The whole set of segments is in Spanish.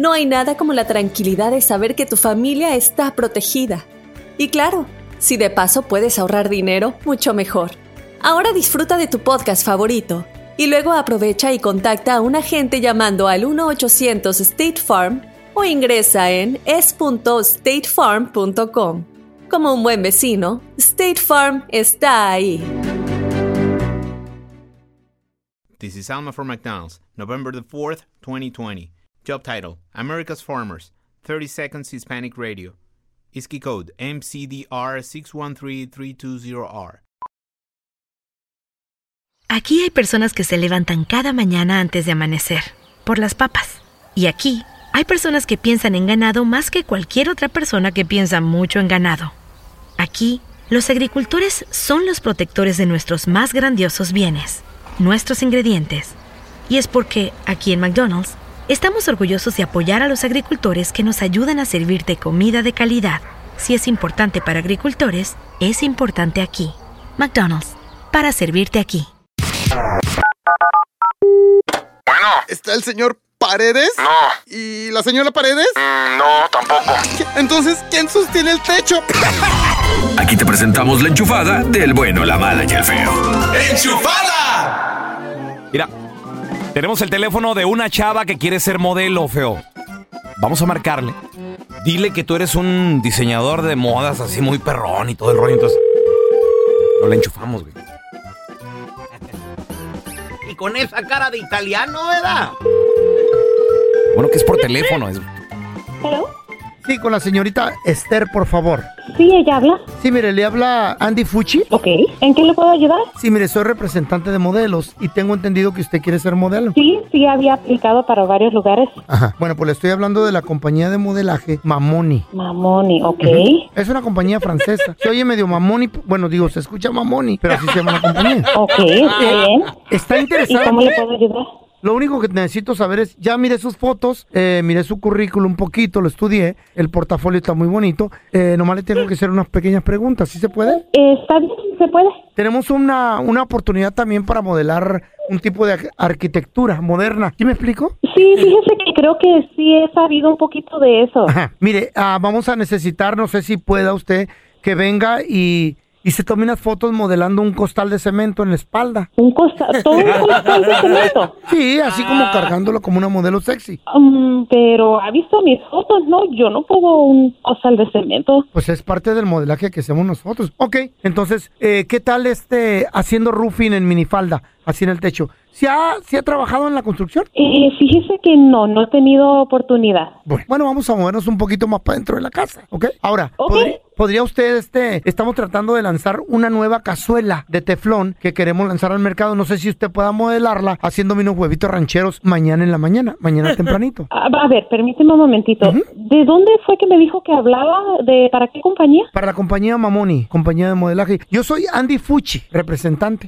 no hay nada como la tranquilidad de saber que tu familia está protegida. Y claro, si de paso puedes ahorrar dinero, mucho mejor. Ahora disfruta de tu podcast favorito y luego aprovecha y contacta a un agente llamando al 1-800 State Farm o ingresa en es.statefarm.com. Como un buen vecino, State Farm está ahí. This is Alma for McDonald's, November the 4th, 2020. Job title America's Farmers, 30 Seconds Hispanic Radio. ISKI code MCDR613320R. Aquí hay personas que se levantan cada mañana antes de amanecer, por las papas. Y aquí hay personas que piensan en ganado más que cualquier otra persona que piensa mucho en ganado. Aquí, los agricultores son los protectores de nuestros más grandiosos bienes, nuestros ingredientes. Y es porque, aquí en McDonald's, estamos orgullosos de apoyar a los agricultores que nos ayudan a servirte comida de calidad. Si es importante para agricultores, es importante aquí. McDonald's, para servirte aquí. Bueno, ¿Está el señor Paredes? no, ¿Y la señora Paredes? mm, no, tampoco. Entonces, ¿quién sostiene el techo? Aquí te presentamos la enchufada del bueno, la mala y el feo. Mira, tenemos el teléfono de una chava que quiere ser modelo, feo. Vamos a marcarle. Dile que tú eres un diseñador de modas así muy perrón y todo el rollo. Entonces, no la enchufamos, güey. Y con esa cara de italiano, ¿verdad? Bueno, que es por teléfono. es- Sí, con la señorita Esther, por favor. Sí, ella habla. Sí, mire, le habla Andy Fucci. Ok. ¿En qué le puedo ayudar? Sí, mire, soy representante de modelos y tengo entendido que usted quiere ser modelo. Sí, sí, había aplicado para varios lugares. Ajá. Bueno, pues le estoy hablando de la compañía de modelaje Mamoni. Mamoni, ok. Es una compañía francesa. Se oye medio Mamoni, bueno, digo, se escucha Mamoni, pero así se llama la compañía. Ok, está bien. ¿Está ¿Y interesado? cómo le puedo ayudar? Lo único que necesito saber es, ya miré sus fotos, eh, miré su currículum un poquito, lo estudié, el portafolio está muy bonito, eh, nomás le tengo que hacer unas pequeñas preguntas, ¿sí se puede? Eh, Está bien, se puede. Tenemos una, una oportunidad también para modelar un tipo de ar- arquitectura moderna. ¿Sí me explico? Sí, fíjese que creo que sí he sabido un poquito de eso. Ajá. Mire, ah, vamos a necesitar, no sé si pueda usted, que venga y, y se tome unas fotos modelando un costal de cemento en la espalda. Un costal, todo un costal de cemento. Sí, así como cargándolo como una modelo sexy. Um, pero ha visto mis fotos, ¿no? Yo no pongo un costal de cemento. Pues es parte del modelaje que hacemos nosotros. Ok, entonces, eh, ¿qué tal este haciendo roofing en minifalda, así en el techo? ¿Se ha, ¿se ha trabajado en la construcción? Eh, fíjese que no, no he tenido oportunidad. Bueno, bueno, vamos a movernos un poquito más para dentro de la casa, ¿ok? Ahora, Ok. ¿Podría, usted, este, estamos tratando de lanzar una nueva cazuela de teflón que queremos lanzar al mercado. No sé si usted pueda modelarla haciéndome unos huevitos rancheros mañana en la mañana, mañana tempranito. A, a ver, permíteme un momentito. ¿De dónde fue que me dijo que hablaba? ¿De para qué compañía? Para la compañía Mamoni, compañía de modelaje. Yo soy Andy Fucci, representante.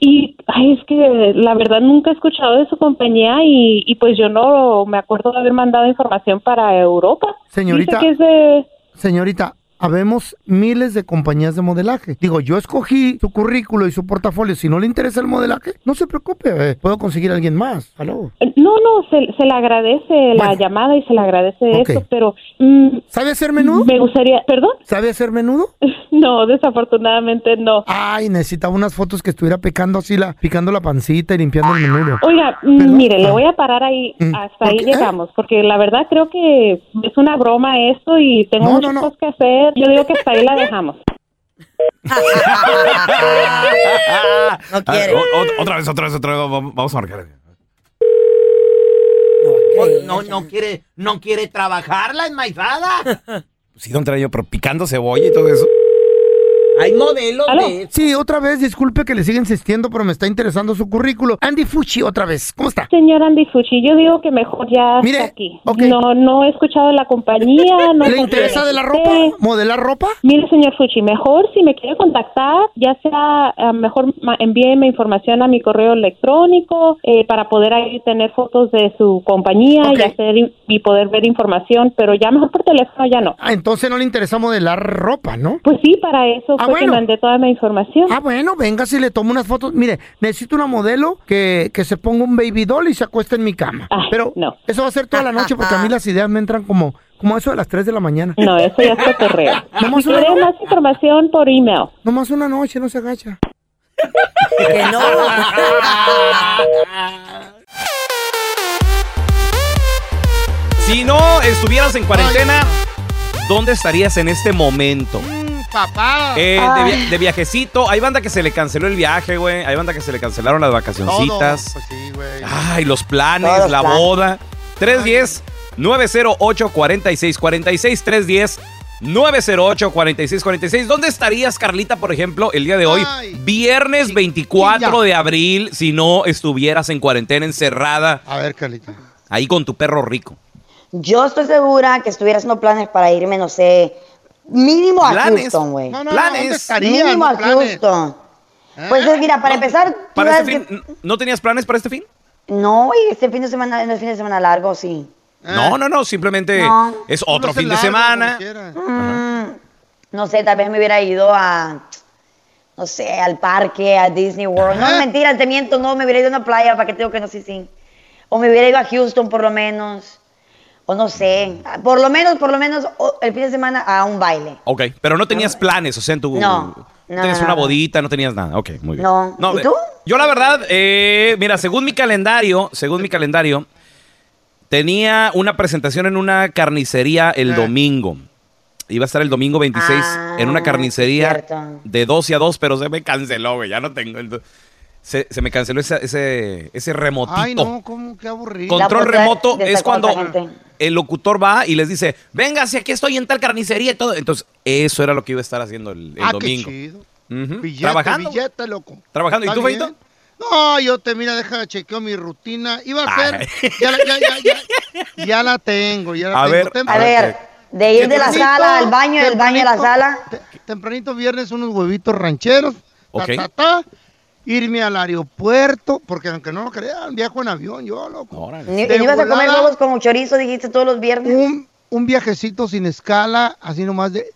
Y ay, es que la verdad nunca he escuchado de su compañía y, y pues yo no me acuerdo de haber mandado información para Europa. Señorita. Dice que es de... Señorita, habemos miles de compañías de modelaje. Digo, yo escogí su currículo y su portafolio. Si no le interesa el modelaje, no se preocupe. eh, puedo conseguir a alguien más. Aló. No, no, se, se le agradece la llamada y se le agradece Ok. esto, pero mm, ¿Sabe hacer menudo? me gustaría... ¿Perdón? ¿Sabe hacer menudo? No, desafortunadamente no. Ay, necesitaba unas fotos que estuviera picando así la, picando la pancita y limpiando el menudo. Oiga, mm, ¿Perdón? mire, le Ah. voy a parar ahí, Mm, hasta ¿por ahí qué? llegamos, porque la verdad creo que es una broma esto y tengo No, muchas no, no. cosas que hacer. Yo digo que hasta ahí la dejamos. No quiere. o- o- otra vez, otra vez, otra vez. Vamos a marcar. No, no quiere, no quiere trabajar la enmaizada. Sí, don Trayo, pero picando cebolla y todo eso. Hay modelos ¿Aló? de eso. Sí, otra vez, disculpe que le siga insistiendo, pero me está interesando su currículo. Andy Fucci, otra vez, ¿cómo está? Señor Andy Fucci, yo digo que mejor ya Mire, está aquí. ok. No, no he escuchado la compañía. No ¿Le interesa de la ropa? ¿Modelar ropa? Mire, señor Fucci, mejor si me quiere contactar, ya sea, eh, mejor ma- envíeme información a mi correo electrónico eh, para poder ahí tener fotos de su compañía y hacer y poder ver información, pero ya mejor por teléfono ya no. Ah, entonces no le interesa modelar ropa, ¿no? Pues sí, para eso Ah, fue bueno. que mandé toda mi información. Ah, bueno, venga si le tomo unas fotos. Mire, necesito una modelo que, que se ponga un baby doll y se acueste en mi cama. Ay, Pero no. eso va a ser toda la noche porque a mí las ideas me entran como, como eso de las 3 de la mañana. No, eso ya es cotorreo. Si una quiere no- más información por email. Nomás una noche, no se agacha. Que no. Si no estuvieras en cuarentena, ¿dónde estarías en este momento? Papá. Eh, de, via- de viajecito, hay banda que se le canceló el viaje, güey. Hay banda que se le cancelaron las Todo. vacacioncitas. Pues sí, güey. Ay, los planes, Todos la planes. boda. 310 908 4646 310 908 4646 ¿Dónde estarías, Carlita, por ejemplo, el día de hoy? Ay, Viernes 24 chiquilla. de abril, si no estuvieras en cuarentena encerrada A ver, Carlita. ahí con tu perro rico. Yo estoy segura que estuviera haciendo planes para irme, no sé, mínimo a Planes. Houston, güey. No, no, Planes. no. Mínimo No a planes. Houston. ¿Eh? Pues eh, mira, para empezar, tú ¿Para sabes este fin? que- ¿No tenías planes para este fin? No, güey, este fin de semana, no es fin de semana largo, sí. ¿Eh? No, no, no, simplemente No. es otro fin de largo, semana. Mm, no sé, tal vez me hubiera ido a, no sé, al parque, a Disney World. No, Ajá. mentira, te miento, no, me hubiera ido a una playa, ¿para qué te digo que no? Sí, sí. O me hubiera ido a Houston, por lo menos. O no sé, por lo menos, por lo menos, el fin de semana a un baile. Ok, pero no tenías planes, o sea, en tu... No, no, tenías no, una no. bodita, no tenías nada. Ok, muy bien. No. ¿Y eh, tú? Yo la verdad, eh, mira, según mi calendario, según mi calendario, tenía una presentación en una carnicería el Eh. domingo. Iba a estar el domingo 26 Ah, en una sí, carnicería de 12 a 2, pero se me canceló, güey. Ya no tengo el... Se, se me canceló ese, ese, ese remotito. Ay, no, ¿cómo? Qué aburrido. Control remoto de es cuando gente. el locutor va y les dice, venga, si aquí estoy en tal carnicería y todo. Entonces, eso era lo que iba a estar haciendo el, el ah, domingo. qué chido. Ujú. Billete, Trabajando. billete, loco. Trabajando. ¿Y ¿Está tú? Feito? No, yo te, mira, deja, chequeo mi rutina. Iba a ser, Ay. ya, la- ya, ya, ya, ya la tengo, ya la A tengo. ver, A ver, de ir de la sala al baño, del baño a la sala. te- tempranito viernes unos huevitos rancheros. ta, Ok. ta, ta, irme al aeropuerto, porque aunque no lo crean, viajo en avión, yo, loco. Órale. Y ibas a comer huevos con chorizo, dijiste todos los viernes. Un, un viajecito sin escala, así nomás de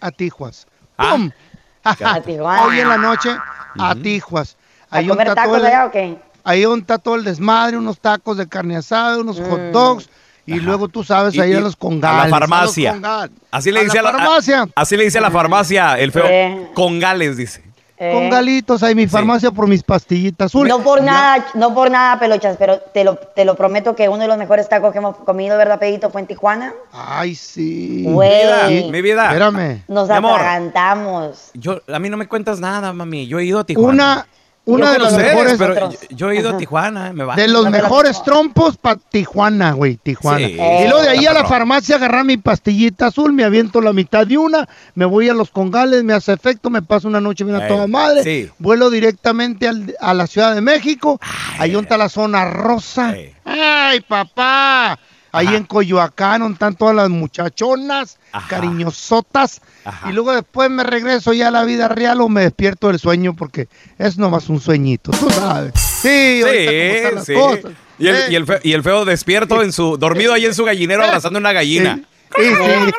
a Tijuas. Ah. ¡Pum! A Tijuana. Hoy en la noche a Tijuas. ¿A Ahí comer está todo tacos el- allá o qué? Ahí está todo el desmadre, unos tacos de carne asada, unos hot Mm. dogs, y luego tú sabes, ahí y a los a congales. la los farmacia. congal- Así le a dice a la la farmacia. Así le dice a la farmacia el feo. Eh. Con Gales, dice. Eh, Congalitos, ahí mi farmacia por mis pastillitas azules. No por Ya. nada, no por nada, pelochas, pero te lo, te lo prometo que uno de los mejores tacos que hemos comido, ¿verdad, Pedito? Fue en Tijuana. Ay, sí. Güey. Sí. Mi vida. Espérame. Nos Mi amor. atragantamos. Yo, a mí no me cuentas nada, mami. Yo he ido a Tijuana. Una, una Yo de los Ustedes, mejores, pero yo, yo he ido a Tijuana, me va. de los mejores trompos para Tijuana, güey, Tijuana. Sí. y luego de ahí a la farmacia agarrar mi pastillita azul, me aviento la mitad de una, me voy a los congales, me hace efecto, me paso una noche bien a Eh, toda madre, sí. vuelo directamente al- a la Ciudad de México, ahí donde está la zona rosa. ¡Ay, papá! Ahí Ajá. en Coyoacán, donde están todas las muchachonas, Ajá. cariñosotas. Ajá. Y luego después me regreso ya a la vida real o me despierto del sueño porque es nomás un sueñito, tú sabes. Sí, cómo las Sí, cosas. Y el, Eh, y, el feo, y el feo despierto en su, dormido ahí en su gallinero abrazando una gallina. sí, sí.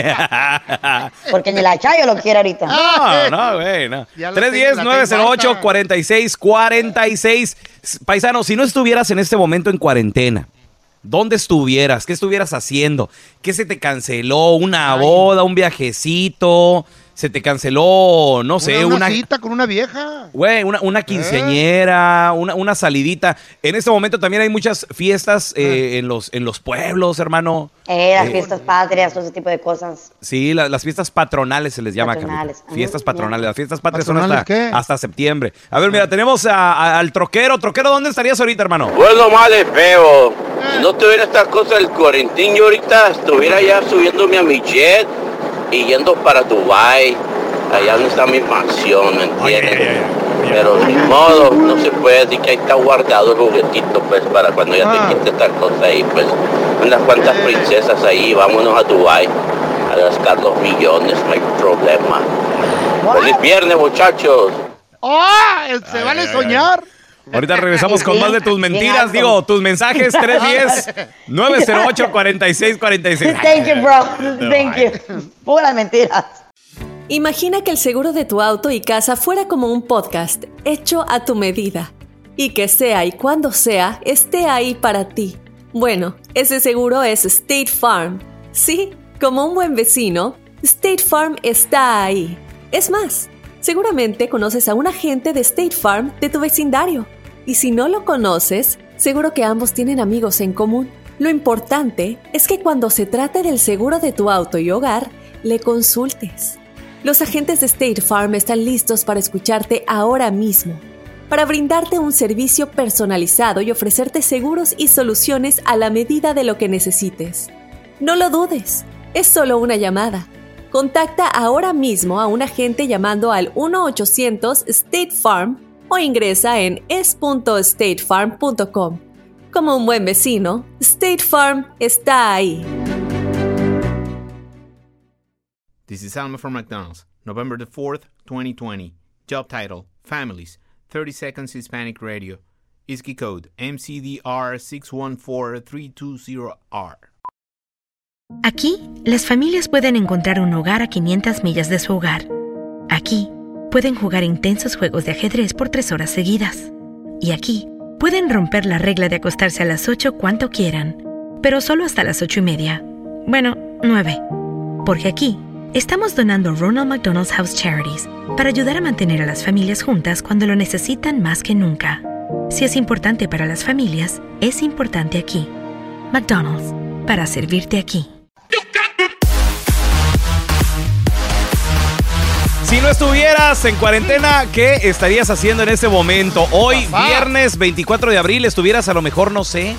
Porque ni la Chayo lo quiere ahorita. No, no, güey, no. Ya la tengo, la tengo harta. 310-908-4646. Paisano, si no estuvieras en este momento en cuarentena, ¿dónde estuvieras? ¿Qué estuvieras haciendo? ¿Qué se te canceló? ¿Una boda? ¿Un viajecito? ¿Se te canceló, no sé, una, una... cita con una vieja. Güey, una, una quinceañera, una, una salidita. En este momento también hay muchas fiestas eh, en, los, en los pueblos, hermano. Eh, las Eh, fiestas patrias, todo ese tipo de cosas. Sí, la- las fiestas patronales se les llama. Patronales, ajá, Fiestas patronales. Las fiestas patrias son ¿Patronales hasta, qué? hasta septiembre. A ver, mira, tenemos a- a- al troquero. Troquero, ¿dónde estarías ahorita, hermano? Bueno, madre feo. Si no tuviera esta cosa del cuarentín, yo ahorita estuviera ya subiéndome a mi jet y yendo para Dubai allá donde está mi mansión, ¿me entiendes? Pero ni modo, no se puede decir que ahí está guardado el juguetito, pues, para cuando ya te quite esta cosa ahí, pues, unas cuantas princesas ahí, vámonos a Dubai a gastar los millones, no hay problema. ¡Feliz viernes, muchachos! ¡Ah! se vale soñar. Ahorita regresamos con más de tus mentiras, digo, tus mensajes 310-908-4646. Thank you, bro. Thank you. Puras mentiras. Imagina que el seguro de tu auto y casa fuera como un podcast hecho a tu medida y que sea y cuando sea esté ahí para ti. Bueno, ese seguro es State Farm. Sí, como un buen vecino, State Farm está ahí. Es más, seguramente conoces a un agente de State Farm de tu vecindario. Y si no lo conoces, seguro que ambos tienen amigos en común. Lo importante es que cuando se trate del seguro de tu auto y hogar, le consultes. Los agentes de State Farm están listos para escucharte ahora mismo, para brindarte un servicio personalizado y ofrecerte seguros y soluciones a la medida de lo que necesites. No lo dudes, es solo una llamada. Contacta ahora mismo a un agente llamando al 1-800 State Farm o ingresa en es.statefarm.com. Como un buen vecino, State Farm está ahí. This is Alma from McDonald's, November the 4th, 2020. Job title Families, 30 Seconds Hispanic Radio. ISKI code MCDR614320R. Aquí, las familias pueden encontrar un hogar a 500 millas de su hogar. Aquí, pueden jugar intensos juegos de ajedrez por tres horas seguidas. Y aquí, pueden romper la regla de acostarse a las 8 cuanto quieran, pero solo hasta las ocho y media. Bueno, 9. Porque aquí, estamos donando Ronald McDonald's House Charities para ayudar a mantener a las familias juntas cuando lo necesitan más que nunca. Si es importante para las familias, es importante aquí. McDonald's, para servirte aquí. Si no estuvieras en cuarentena, ¿qué estarías haciendo en este momento? Hoy, viernes 24 de abril, estuvieras a lo mejor, no sé,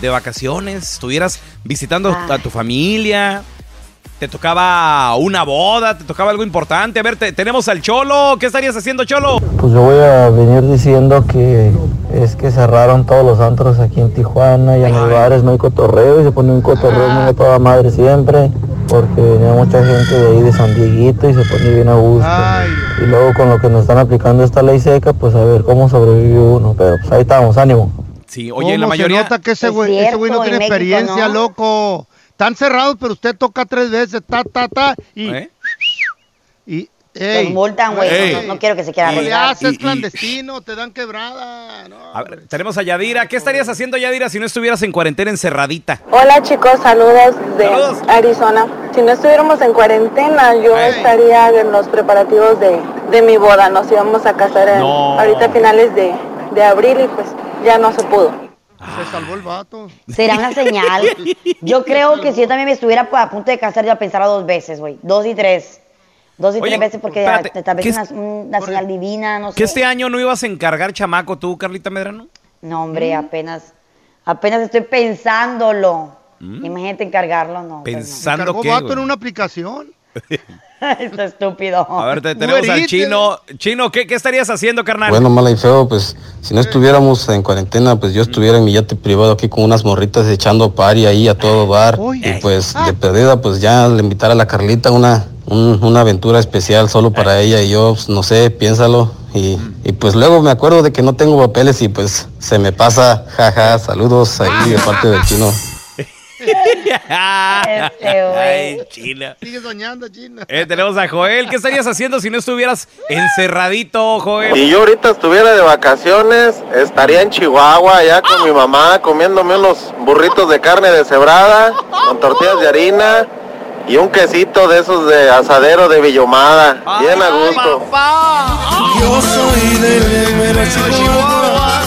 de vacaciones, estuvieras visitando a tu familia, te tocaba una boda, te tocaba algo importante. A ver, te- tenemos al Cholo. ¿Qué estarías haciendo, Cholo? Pues yo voy a venir diciendo que es que cerraron todos los antros aquí en Tijuana y en los bares no hay cotorreo y se pone un cotorreo muy a toda madre siempre porque venía mucha gente de ahí de San Dieguito y se pone bien a gusto. Y luego con lo que nos están aplicando esta ley seca, pues a ver cómo sobrevive uno, pero pues ahí estamos, ánimo. Sí, Oye, la mayoría... se nota que ese güey ese güey no tiene experiencia, loco. Están cerrados, pero usted toca tres veces, ta, ta, ta, y... Y... Los multan, güey. Ey. No, no quiero que se quiera ¿Qué le arriesgar. haces clandestino? Te dan quebrada. No. A ver, tenemos a Yadira. ¿Qué estarías haciendo, Yadira, si no estuvieras en cuarentena encerradita? Hola chicos, saludos de Arizona. Si no estuviéramos en cuarentena, yo estaría en los preparativos de, de mi boda. Nos íbamos a casar en- No. ahorita a finales de, de abril y pues ya no se pudo. Se salvó el vato. Será una señal. Yo creo que si yo también me estuviera a punto de casar, yo pensara dos veces, güey. Dos y tres. Dos y Oye, tres veces porque espérate, tal vez ¿qué una, es- una señal divina, no sé. ¿Que este año no ibas a encargar chamaco tú, Carlita Medrano? No, hombre, apenas, apenas estoy pensándolo. Imagínate encargarlo, no. pues no. ¿Pensando Cargó qué, vato güey? en una aplicación. Está estúpido. A ver, te- tenemos al chino. Chino, ¿qué, qué estarías haciendo, carnal? Bueno, mala y feo, pues si no estuviéramos en cuarentena, pues yo estuviera en mi yate privado aquí con unas morritas echando party ahí a todo bar. Y pues de perdida, pues ya le invitar a la Carlita una, un- una aventura especial solo para ella y yo, pues, no sé, piénsalo. Y, y pues luego me acuerdo de que no tengo papeles y pues se me pasa, jaja, saludos ahí de parte del chino. Ay, china. Sigue soñando, China. Eh, tenemos a Joel. ¿Qué estarías haciendo si no estuvieras encerradito, Joel? Si yo ahorita estuviera de vacaciones, estaría en Chihuahua, allá con mi mamá, comiéndome unos burritos de carne deshebrada, con tortillas de harina y un quesito de esos de asadero de Villomada, bien a gusto. Yo soy del mero Chihuahua,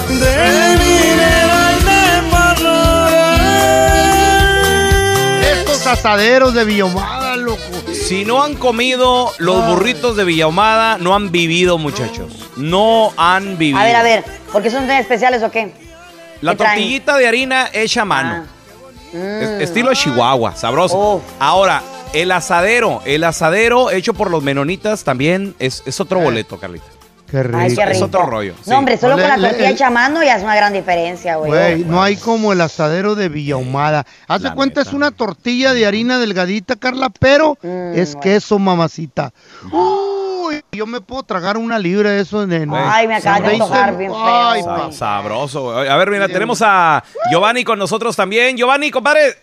asaderos de Villomada, loco. Si no han comido los burritos de Villahumada, no han vivido, muchachos. No han vivido. A ver, a ver, ¿por qué son tan especiales o qué? La ¿qué traen? Ah. tortillita de harina hecha a mano. Mm. Es- estilo Chihuahua, sabroso. Ahora, El asadero, el asadero hecho por los menonitas también es, es otro boleto, Carlita. Qué rico. Ay, qué Es rico. otro rollo. sí. No, hombre, solo con la le- tortilla hecha a mano ya es una gran diferencia, güey. Güey, no hay como el asadero de Villahumada. Haz de cuenta, es una tortilla de harina delgadita, Carla, pero Mm, es queso, mamacita. Uy, yo me puedo tragar una libra de eso. En, Ay, me acabas de antojar bien feo, Ay, Sabroso, güey. A ver, mira, tenemos a Giovanni con nosotros también. Giovanni, compadre,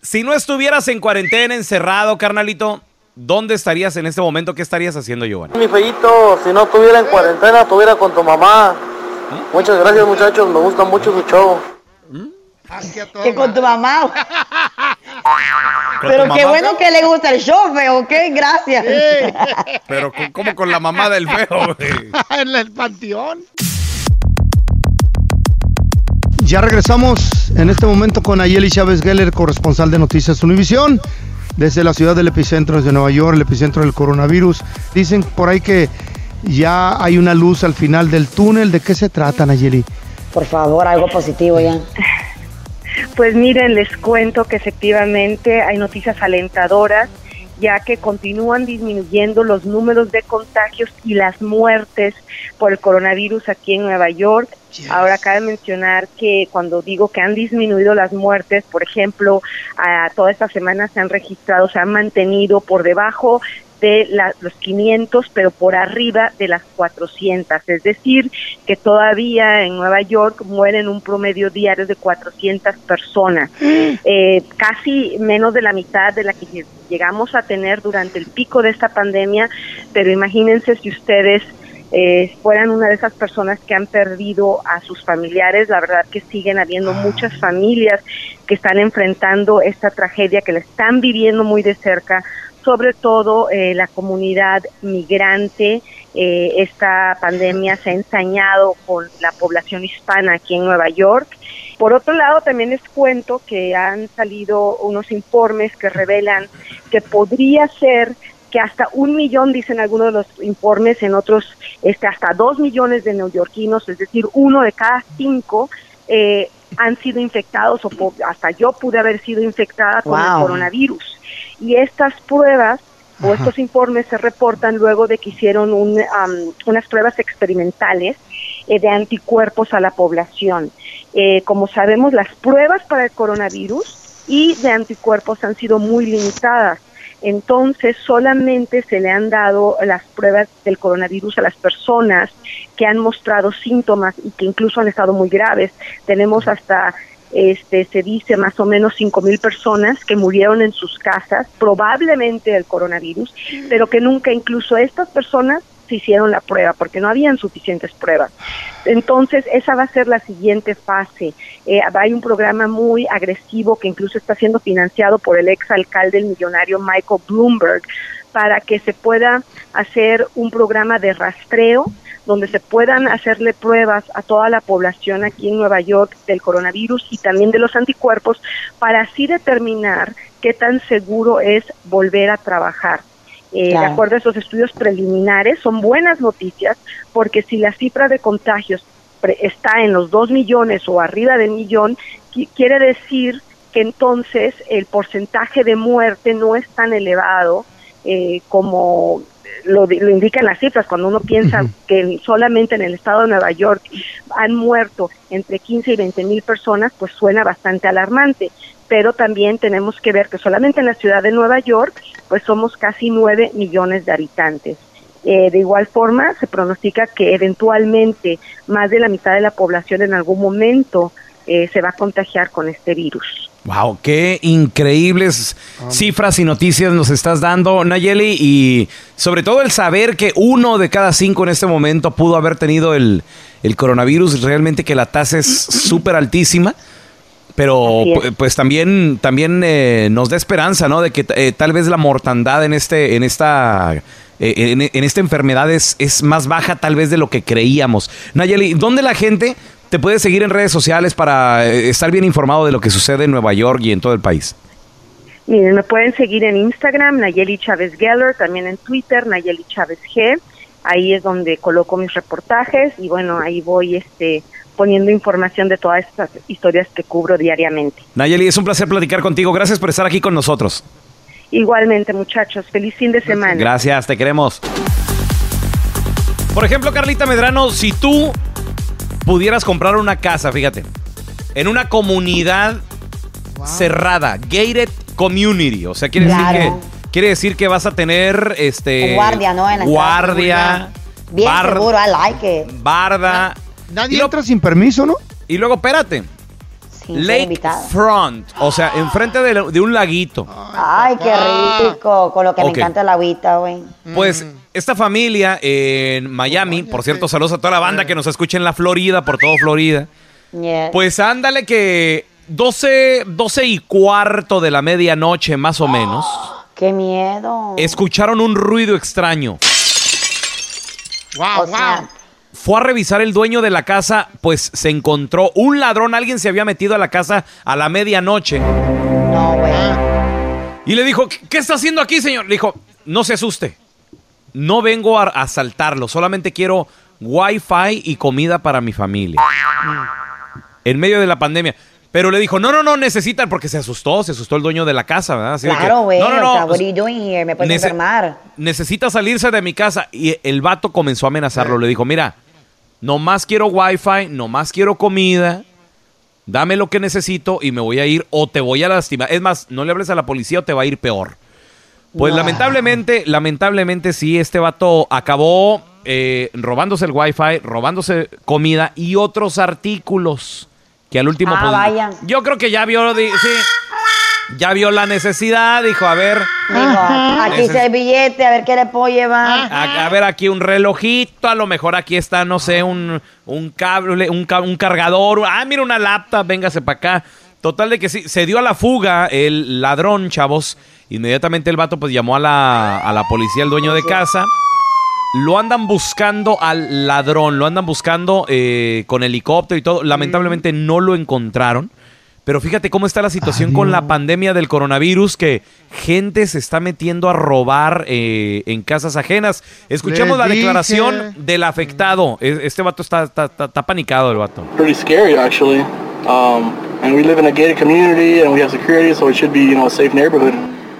si no estuvieras en cuarentena, encerrado, carnalito, ¿dónde estarías en este momento? ¿Qué estarías haciendo, Giovanni? Mi feíto, si no estuviera en cuarentena, estuviera con tu mamá. Muchas gracias, muchachos. Me gusta mucho su show. Que con tu mamá. güey. ¿Con Pero qué mamá, bueno que le gusta el show, feo, ¿ok? Gracias. Pero ¿cómo- ¿cómo con la mamá del feo, en el panteón. Ya regresamos en este momento con Ayeli Chávez Geller, corresponsal de Noticias Univisión, desde la ciudad del epicentro de Nueva York, el epicentro del coronavirus. Dicen por ahí que ya hay una luz al final del túnel. ¿De qué se trata, Nayeli? Por favor, algo positivo ya. Pues miren, les cuento que efectivamente hay noticias alentadoras, ya que continúan disminuyendo los números de contagios y las muertes por el coronavirus aquí en Nueva York. Ahora cabe mencionar que cuando digo que han disminuido las muertes, por ejemplo, a toda esta semana se han registrado, se han mantenido por debajo de la- los 500, pero por arriba de las 400. Es decir, que todavía en Nueva York mueren un promedio diario de 400 personas. Eh, casi menos de la mitad de la que lle- llegamos a tener durante el pico de esta pandemia, pero imagínense si ustedes eh, fueran una de esas personas que han perdido a sus familiares, la verdad que siguen habiendo muchas familias que están enfrentando esta tragedia, que la están viviendo muy de cerca, sobre todo eh, la comunidad migrante. Eh, esta pandemia se ha ensañado con la población hispana aquí en Nueva York. Por otro lado, también les cuento que han salido unos informes que revelan que podría ser que hasta un millón, dicen algunos de los informes, en otros este, hasta dos millones de neoyorquinos, es decir, uno de cada cinco, eh, han sido infectados o po- hasta yo pude haber sido infectada con el coronavirus. Y estas pruebas o estos informes se reportan luego de que hicieron un, am, unas pruebas experimentales eh, de anticuerpos a la población. Eh, como sabemos, las pruebas para el coronavirus y de anticuerpos han sido muy limitadas. Entonces, solamente se le han dado las pruebas del coronavirus a las personas que han mostrado síntomas y que incluso han estado muy graves. Tenemos hasta este se dice más o menos cinco mil personas que murieron en sus casas, probablemente del coronavirus, pero que nunca incluso estas personas se hicieron la prueba porque no habían suficientes pruebas. Entonces, esa va a ser la siguiente fase. Eh, hay un programa muy agresivo que incluso está siendo financiado por el ex alcalde, el millonario Michael Bloomberg, para que se pueda hacer un programa de rastreo donde se puedan hacerle pruebas a toda la población aquí en Nueva York del coronavirus y también de los anticuerpos para así determinar qué tan seguro es volver a trabajar. Eh, Claro. De acuerdo a esos estudios preliminares, son buenas noticias porque si la cifra de contagios pre- está en los 2 millones o arriba del millón, qui- quiere decir que entonces el porcentaje de muerte no es tan elevado eh, como lo, lo indican las cifras. Cuando uno piensa que solamente en el estado de Nueva York han muerto entre 15 y 20 mil personas, pues suena bastante alarmante. Pero también tenemos que ver que solamente en la ciudad de Nueva York, pues somos casi 9 millones de habitantes. Eh, de igual forma, se pronostica que eventualmente más de la mitad de la población en algún momento eh, se va a contagiar con este virus. Wow, qué increíbles cifras y noticias nos estás dando, Nayeli, y sobre todo el saber que uno de cada cinco en este momento pudo haber tenido el, el coronavirus, realmente que la tasa es súper altísima, pero pues también, también eh, nos da esperanza, ¿no? De que eh, tal vez la mortandad en este, en esta, eh, en, en esta enfermedad es, es más baja tal vez de lo que creíamos. Nayeli, ¿dónde la gente te puede seguir en redes sociales para eh, estar bien informado de lo que sucede en Nueva York y en todo el país? Miren, me pueden seguir en Instagram, Nayeli Chávez Geller, también en Twitter, Nayeli Chávez G. Ahí es donde coloco mis reportajes y bueno, ahí voy este poniendo información de todas estas historias que cubro diariamente. Nayeli, es un placer platicar contigo. Gracias por estar aquí con nosotros. Igualmente, muchachos, feliz fin de semana. Gracias, te queremos. Por ejemplo, Carlita Medrano, si tú pudieras comprar una casa, fíjate, en una comunidad cerrada, gated community, o sea, quiere decir que quiere decir que vas a tener este guardia, ¿no? En la guardia, Bien bar- seguro, I like it. barda. Nadie entra sin permiso, ¿no? Y luego, espérate. Lake Front, o sea, enfrente de, de un laguito. Ay, qué rico. Con lo que Ok. me encanta la agüita, güey. Pues esta familia en Miami, por cierto, saludos a toda la banda que nos escucha en la Florida, por todo Florida. Yes. Pues ándale que 12, 12 y cuarto de la medianoche más o menos, Qué miedo. escucharon un ruido extraño. Wow, O sea, Fue a revisar el dueño de la casa, pues se encontró un ladrón, alguien se había metido a la casa a la medianoche. No, güey. Y le dijo, "¿Qué- ¿qué está haciendo aquí, señor? Le dijo, no se asuste. No vengo a asaltarlo, solamente quiero wifi y comida para mi familia. En medio de la pandemia. Pero le dijo, no, no, no, necesitan, porque se asustó, se asustó el dueño de la casa, ¿verdad? Así Claro, güey. no, no, no, o sea, what are you doing here? Me puedes nece- enfermar. necesita salirse de mi casa. Y el vato comenzó a amenazarlo. Le dijo, mira, nomás quiero wifi, nomás quiero comida. Dame lo que necesito y me voy a ir o te voy a lastimar. Es más, no le hables a la policía o te va a ir peor. Pues lamentablemente, lamentablemente sí, este vato acabó eh, robándose el wifi, robándose comida y otros artículos que al último... Ah, pues, vaya. Yo creo que ya vio, sí, ya vio la necesidad, dijo, a ver... Dijo, aquí Neces- sí hay billete, a ver qué le puedo llevar. a, a ver, aquí un relojito, a lo mejor aquí está, no sé, un, un cable, un, un cargador. Ah, mira, una laptop, véngase para acá. Total de que sí, se dio a la fuga el ladrón, chavos. Inmediatamente el vato pues llamó a la, a la policía, el dueño de casa. Lo andan buscando al ladrón, lo andan buscando eh, con helicóptero y todo. Lamentablemente no lo encontraron. Pero fíjate cómo está la situación con la pandemia del coronavirus, que gente se está metiendo a robar eh, en casas ajenas. Escuchemos Les la dije. declaración del afectado. E- Este vato está, está, está- está panicado, el vato. pretty scary actually. Um, and we live in a gated community and we have security, so it should be you know a safe neighborhood.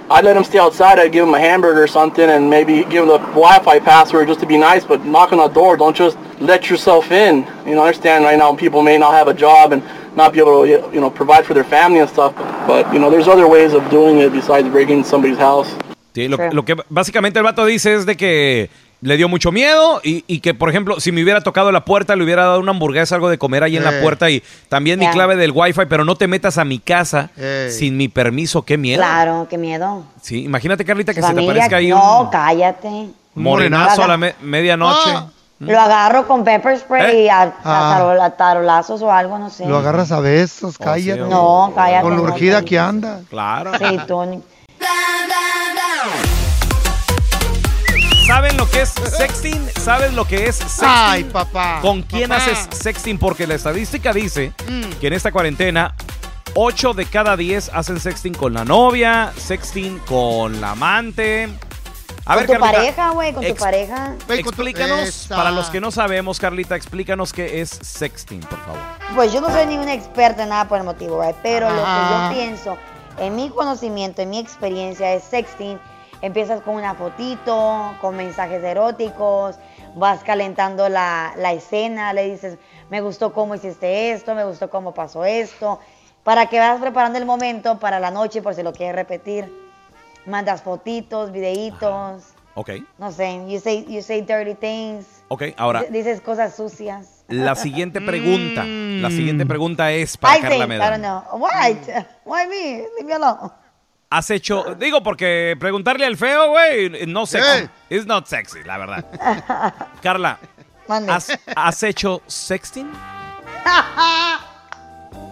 I'd let him stay outside. I'd give him a hamburger or something, and maybe give him the Wi-Fi password just to be nice. But knock on the door. Don't just let yourself in. You know, I understand right now people may not have a job and not be able to you know provide for their family and stuff. But you know, there's other ways of doing it besides breaking somebody's house. Sí, lo, lo que básicamente el vato dice es de que le dio mucho miedo y, y que, por ejemplo, si me hubiera tocado la puerta, le hubiera dado una hamburguesa, algo de comer ahí en la Eh. puerta y también mi Ya. clave del wifi, pero no te metas a mi casa Eh. sin mi permiso. Qué miedo. Claro, qué miedo. Sí, imagínate, Carlita, que se te Familia, aparezca ahí no, un cállate. morenazo a la me- Ah. Lo agarro con pepper spray ¿Eh? y a, a Ah. tarol- a tarolazos o algo, no sé. Lo agarras a besos, cállate. No, cállate. Con la urgida no. que anda. Claro. Sí, tú. ¿Saben lo que es sexting? ¿Sabes lo que es sexting? Ay, papá. ¿Con quién papá. haces sexting? Porque la estadística dice Mm. que en esta cuarentena 8 de cada 10 hacen sexting con la novia, sexting con la amante. A con ver, tu Carlita, pareja, güey, con tu pareja. Explícanos, para los que no sabemos, Carlita, explícanos qué es sexting, por favor. Pues yo no soy ninguna experta en nada por el motivo, right? Pero Ajá. lo que yo pienso, en mi conocimiento, en mi experiencia, es sexting. Empiezas con una fotito, con mensajes eróticos, vas calentando la, la escena, le dices, me gustó cómo hiciste esto, me gustó cómo pasó esto, para que vas preparando el momento para la noche por si lo quieres repetir. Mandas fotitos, videitos, Ok, no sé, you say, you say dirty things, ok, ahora, dices cosas sucias. la siguiente pregunta, la siguiente pregunta es para I Carla think, I Medrano. don't know. What? Why me? Leave me alone. Has hecho, digo, porque preguntarle al feo, güey, no sexy. It's not sexy, la verdad. Carla. ¿has, has hecho sexting?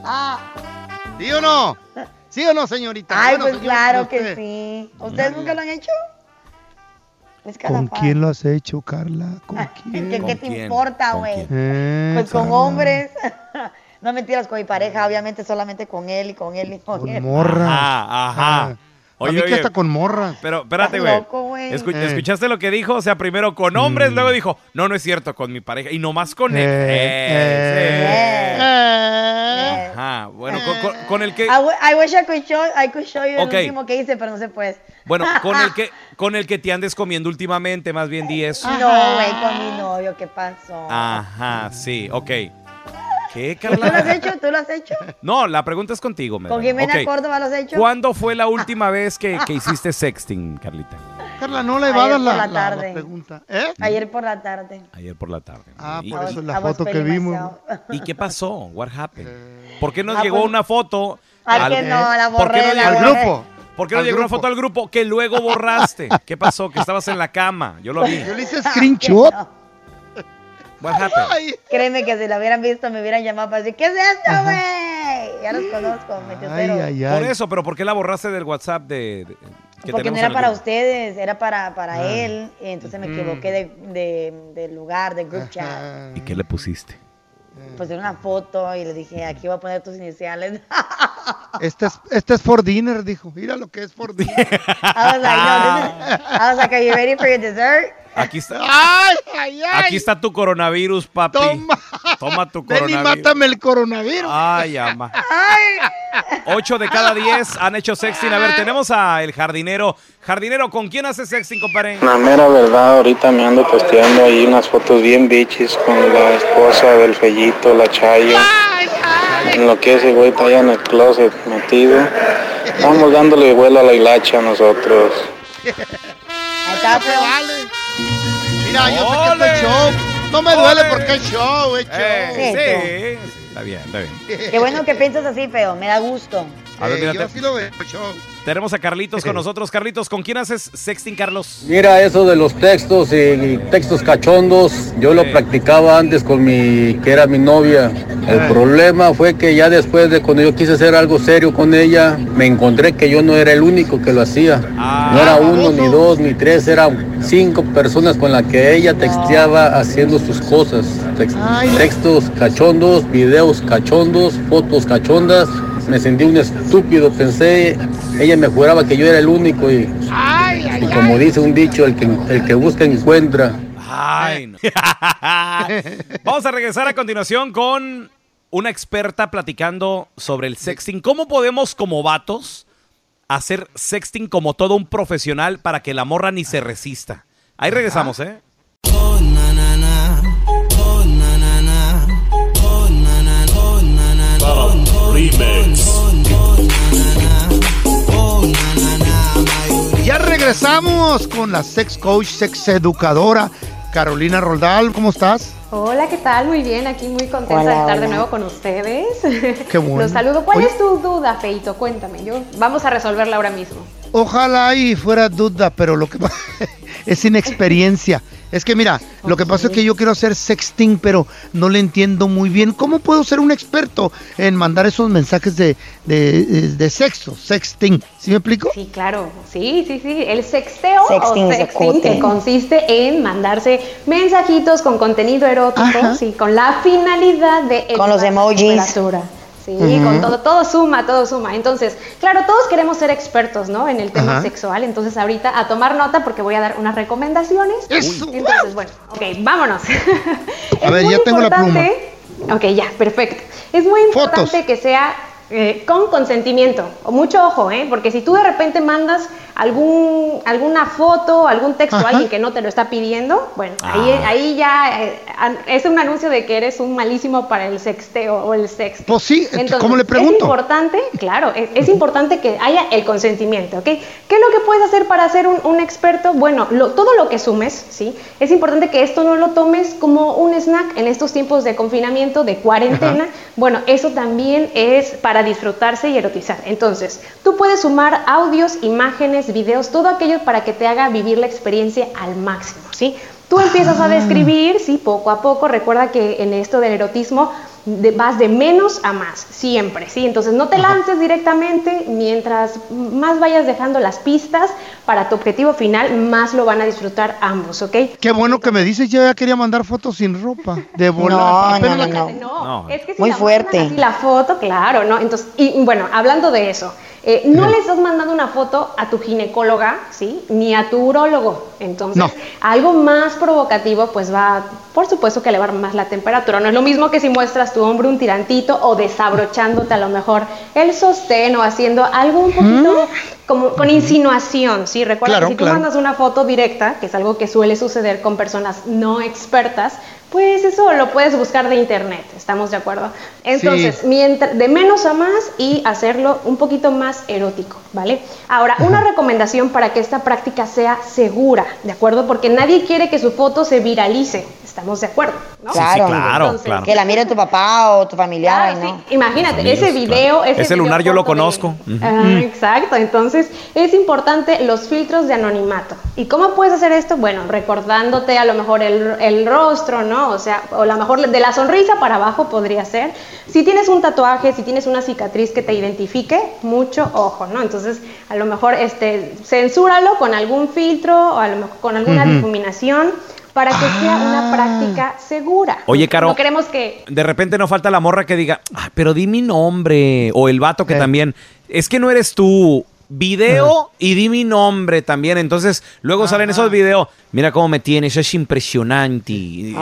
Ah, ¿Sí o no? ¿Sí o no, señorita? Ay, Bueno, pues claro usted. que sí. ¿Ustedes nunca lo han hecho? ¿Con quién lo has hecho, Carla? ¿Con quién? ¿Qué, qué te importa, güey? Eh, Pues con Carla. hombres. no mentiras con mi pareja, obviamente solamente con él y con él y con, Con él. morras. Ajá, ajá. Oye, a mí que hasta con morras. Pero espérate, güey. Escu- Eh. ¿Escuchaste lo que dijo? O sea, primero con hombres, Mm. luego dijo, no, no es cierto, con mi pareja. Y nomás con él. Eh, Eh. Eh. Ajá. Bueno, con, con- con el que... I, I wish I could show, I could show you Ok. el último que hice, pero no se puede. Bueno, con el que con el que te andes comiendo últimamente, más bien di eso. No, güey, con mi novio, ¿qué pasó? Ajá, sí, ok. ¿Qué, ¿Tú lo has Carla? hecho? ¿Tú lo has hecho? No, la pregunta es contigo, ¿Con Melanie. Jimena Ok. Córdoba lo has hecho? ¿Cuándo fue la última vez que, que hiciste sexting, Carlita? Carla, no le Ayer va a dar por la, la la- la tarde. pregunta. ¿Eh? Ayer por la tarde. Ayer por la tarde. Ah, ¿Y, por eso y- la foto que vimos. ¿Y qué pasó? What happened? ¿Por qué nos Ah, llegó pues- una foto? Ah, que no, la ¿Por qué no la llegó- borré. ¿Por qué no Al llegó una grupo. foto al grupo que luego borraste? ¿Qué pasó? Que estabas en la cama. Yo lo vi. Yo le hice screenshot. What happened? Créeme que si la hubieran visto me hubieran llamado para decir, ¿qué es esto, güey? Ya los conozco, meteoteros. Por eso, pero ¿por qué la borraste del WhatsApp de, de- que Porque no era para grupo? ustedes, era para, para Ah. él. Y entonces me Mm. equivoqué de, de, de lugar, de group chat. ¿Y qué le pusiste? Pues era una foto y le dije, aquí voy a poner tus iniciales. Este es, este es for dinner, dijo. Mira lo que es for dinner. I was like, no, this is- I was like, are you ready for your dessert? Aquí está. ¡Ay, ay, ay! Aquí está tu coronavirus, papi. Toma. Toma tu Ven y coronavirus. mátame el coronavirus. Ay, ama. Ocho de cada diez han hecho sexting. A ver, tenemos a el jardinero. Jardinero, ¿con quién hace sexting, compadre? La mera verdad, ahorita me ando posteando ahí unas fotos bien bichis con la esposa del fellito, la Chayo. En lo que ese güey está allá en el closet metido. Estamos dándole vuelo a la hilacha nosotros. Ya se vale. Mira, yo sé que esto es show. No me duele porque es show, es show. Eh, sí, sí, está bien, está bien. Qué bueno que piensas así, feo. Me da gusto. A ver, Eh, mira, yo así lo veo, show. Tenemos a Carlitos con nosotros. Carlitos, ¿con quién haces sexting, Carlos? Mira, eso de los textos y textos cachondos, yo lo practicaba antes con mi, que era mi novia. El problema fue que ya después de cuando yo quise hacer algo serio con ella, me encontré que yo no era el único que lo hacía. No era uno, ni dos, ni tres, eran cinco personas con las que ella texteaba haciendo sus cosas. Tex- textos cachondos, videos cachondos, fotos cachondas. Me sentí un estúpido, pensé, ella me juraba que yo era el único y y como dice un dicho, el que, el que busca encuentra. Ay, no. Vamos a regresar a continuación con una experta platicando sobre el sexting. ¿Cómo podemos, como vatos, hacer sexting como todo un profesional para que la morra ni se resista? Ahí regresamos, ¿eh? Ya regresamos con la sex coach, sex educadora, Carolina Roldal. ¿Cómo estás? Hola, ¿qué tal? Muy bien, aquí muy contenta Hola, de estar hola. de nuevo con ustedes. Qué bueno. Los saludo. ¿Cuál Oye- es tu duda, Feito? Cuéntame. Yo vamos a resolverla ahora mismo. Ojalá y fuera duda, pero lo que es inexperiencia. Es que mira, lo que pasa es que yo quiero hacer sexting, pero no le entiendo muy bien. ¿Cómo puedo ser un experto en mandar esos mensajes de, de, de sexo, sexting? ¿Sí me explico? Sí, claro. Sí, sí, sí. El sexteo Sexting o sexting que consiste en mandarse mensajitos con contenido erótico, sí, con la finalidad de Con los emojis. temperatura. Sí, con todo, todo suma, todo suma. Entonces, claro, todos queremos ser expertos, ¿no? En el tema Ajá. sexual. Entonces, ahorita a tomar nota porque voy a dar unas recomendaciones. Entonces, bueno, ok, vámonos. A ver, muy ya tengo la pluma. importante- Ok, ya, perfecto. Es muy importante que sea eh, con consentimiento. O mucho ojo, ¿eh? Porque si tú de repente mandas algún, alguna foto, algún texto Ajá. a alguien que no te lo está pidiendo, bueno, ahí, Ah. ahí ya eh, es un anuncio de que eres un malísimo para el sexteo o el sex. Pues sí, Entonces, ¿cómo le Es pregunto? importante, claro, es, es importante que haya el consentimiento, ¿ok? ¿Qué es lo que puedes hacer para ser un, un experto? Bueno, lo- todo lo que sumes, ¿sí? Es importante que esto no lo tomes como un snack en estos tiempos de confinamiento, de cuarentena. Ajá. Bueno, eso también es para disfrutarse y erotizar. Entonces, tú puedes sumar audios, imágenes, videos, todo aquello para que te haga vivir la experiencia al máximo, ¿sí? Tú empiezas a describir, sí, poco a poco. Recuerda que en esto del erotismo de- vas de menos a más, siempre, ¿sí? Entonces no te lances directamente, mientras más vayas dejando las pistas para tu objetivo final, más lo van a disfrutar ambos, ¿ok? Qué bueno que me dices, yo ya quería mandar fotos sin ropa. De volar. No, no, la- no, No, es que si Muy la fuerte. la foto, claro, ¿no? Entonces, y bueno, hablando de eso, Eh, no le estás mandando una foto a tu ginecóloga, ¿sí? Ni a tu urólogo. Entonces, No. algo más provocativo, pues va, por supuesto que elevar más la temperatura. No es lo mismo que si muestras tu hombro un tirantito o desabrochándote a lo mejor el sostén o haciendo algo un poquito como con insinuación, ¿sí? Recuerda Claro, que si tú claro. mandas una foto directa, que es algo que suele suceder con personas no expertas, pues eso lo puedes buscar de internet, ¿estamos de acuerdo? Entonces, Sí. mientras, de menos a más y hacerlo un poquito más erótico, ¿vale? Ahora, una recomendación para que esta práctica sea segura, ¿de acuerdo? Porque nadie quiere que su foto se viralice, ¿estamos de acuerdo? ¿no? Claro, Entonces, que la mire tu papá o tu familiar, ay, no. Imagínate, Amigos, ese video, ese, Ese lunar yo lo de- conozco. Ah, exacto, entonces es importante los filtros de anonimato. ¿Y cómo puedes hacer esto? Bueno, recordándote a lo mejor el, el rostro, ¿no? O sea, o a lo mejor de la sonrisa para abajo podría ser. Si tienes un tatuaje, si tienes una cicatriz que te identifique, mucho ojo, ¿no? Entonces, a lo mejor este, censúralo con algún filtro o a lo mejor con alguna Ujú. difuminación para que sea una práctica segura. Oye, Caro. No queremos que De repente no falta la morra que diga, "Ah, pero di mi nombre. O el vato que también, es que no eres tú. Video y di mi nombre también. Entonces, luego salen esos videos. Mira cómo me tienes, es impresionante. Y,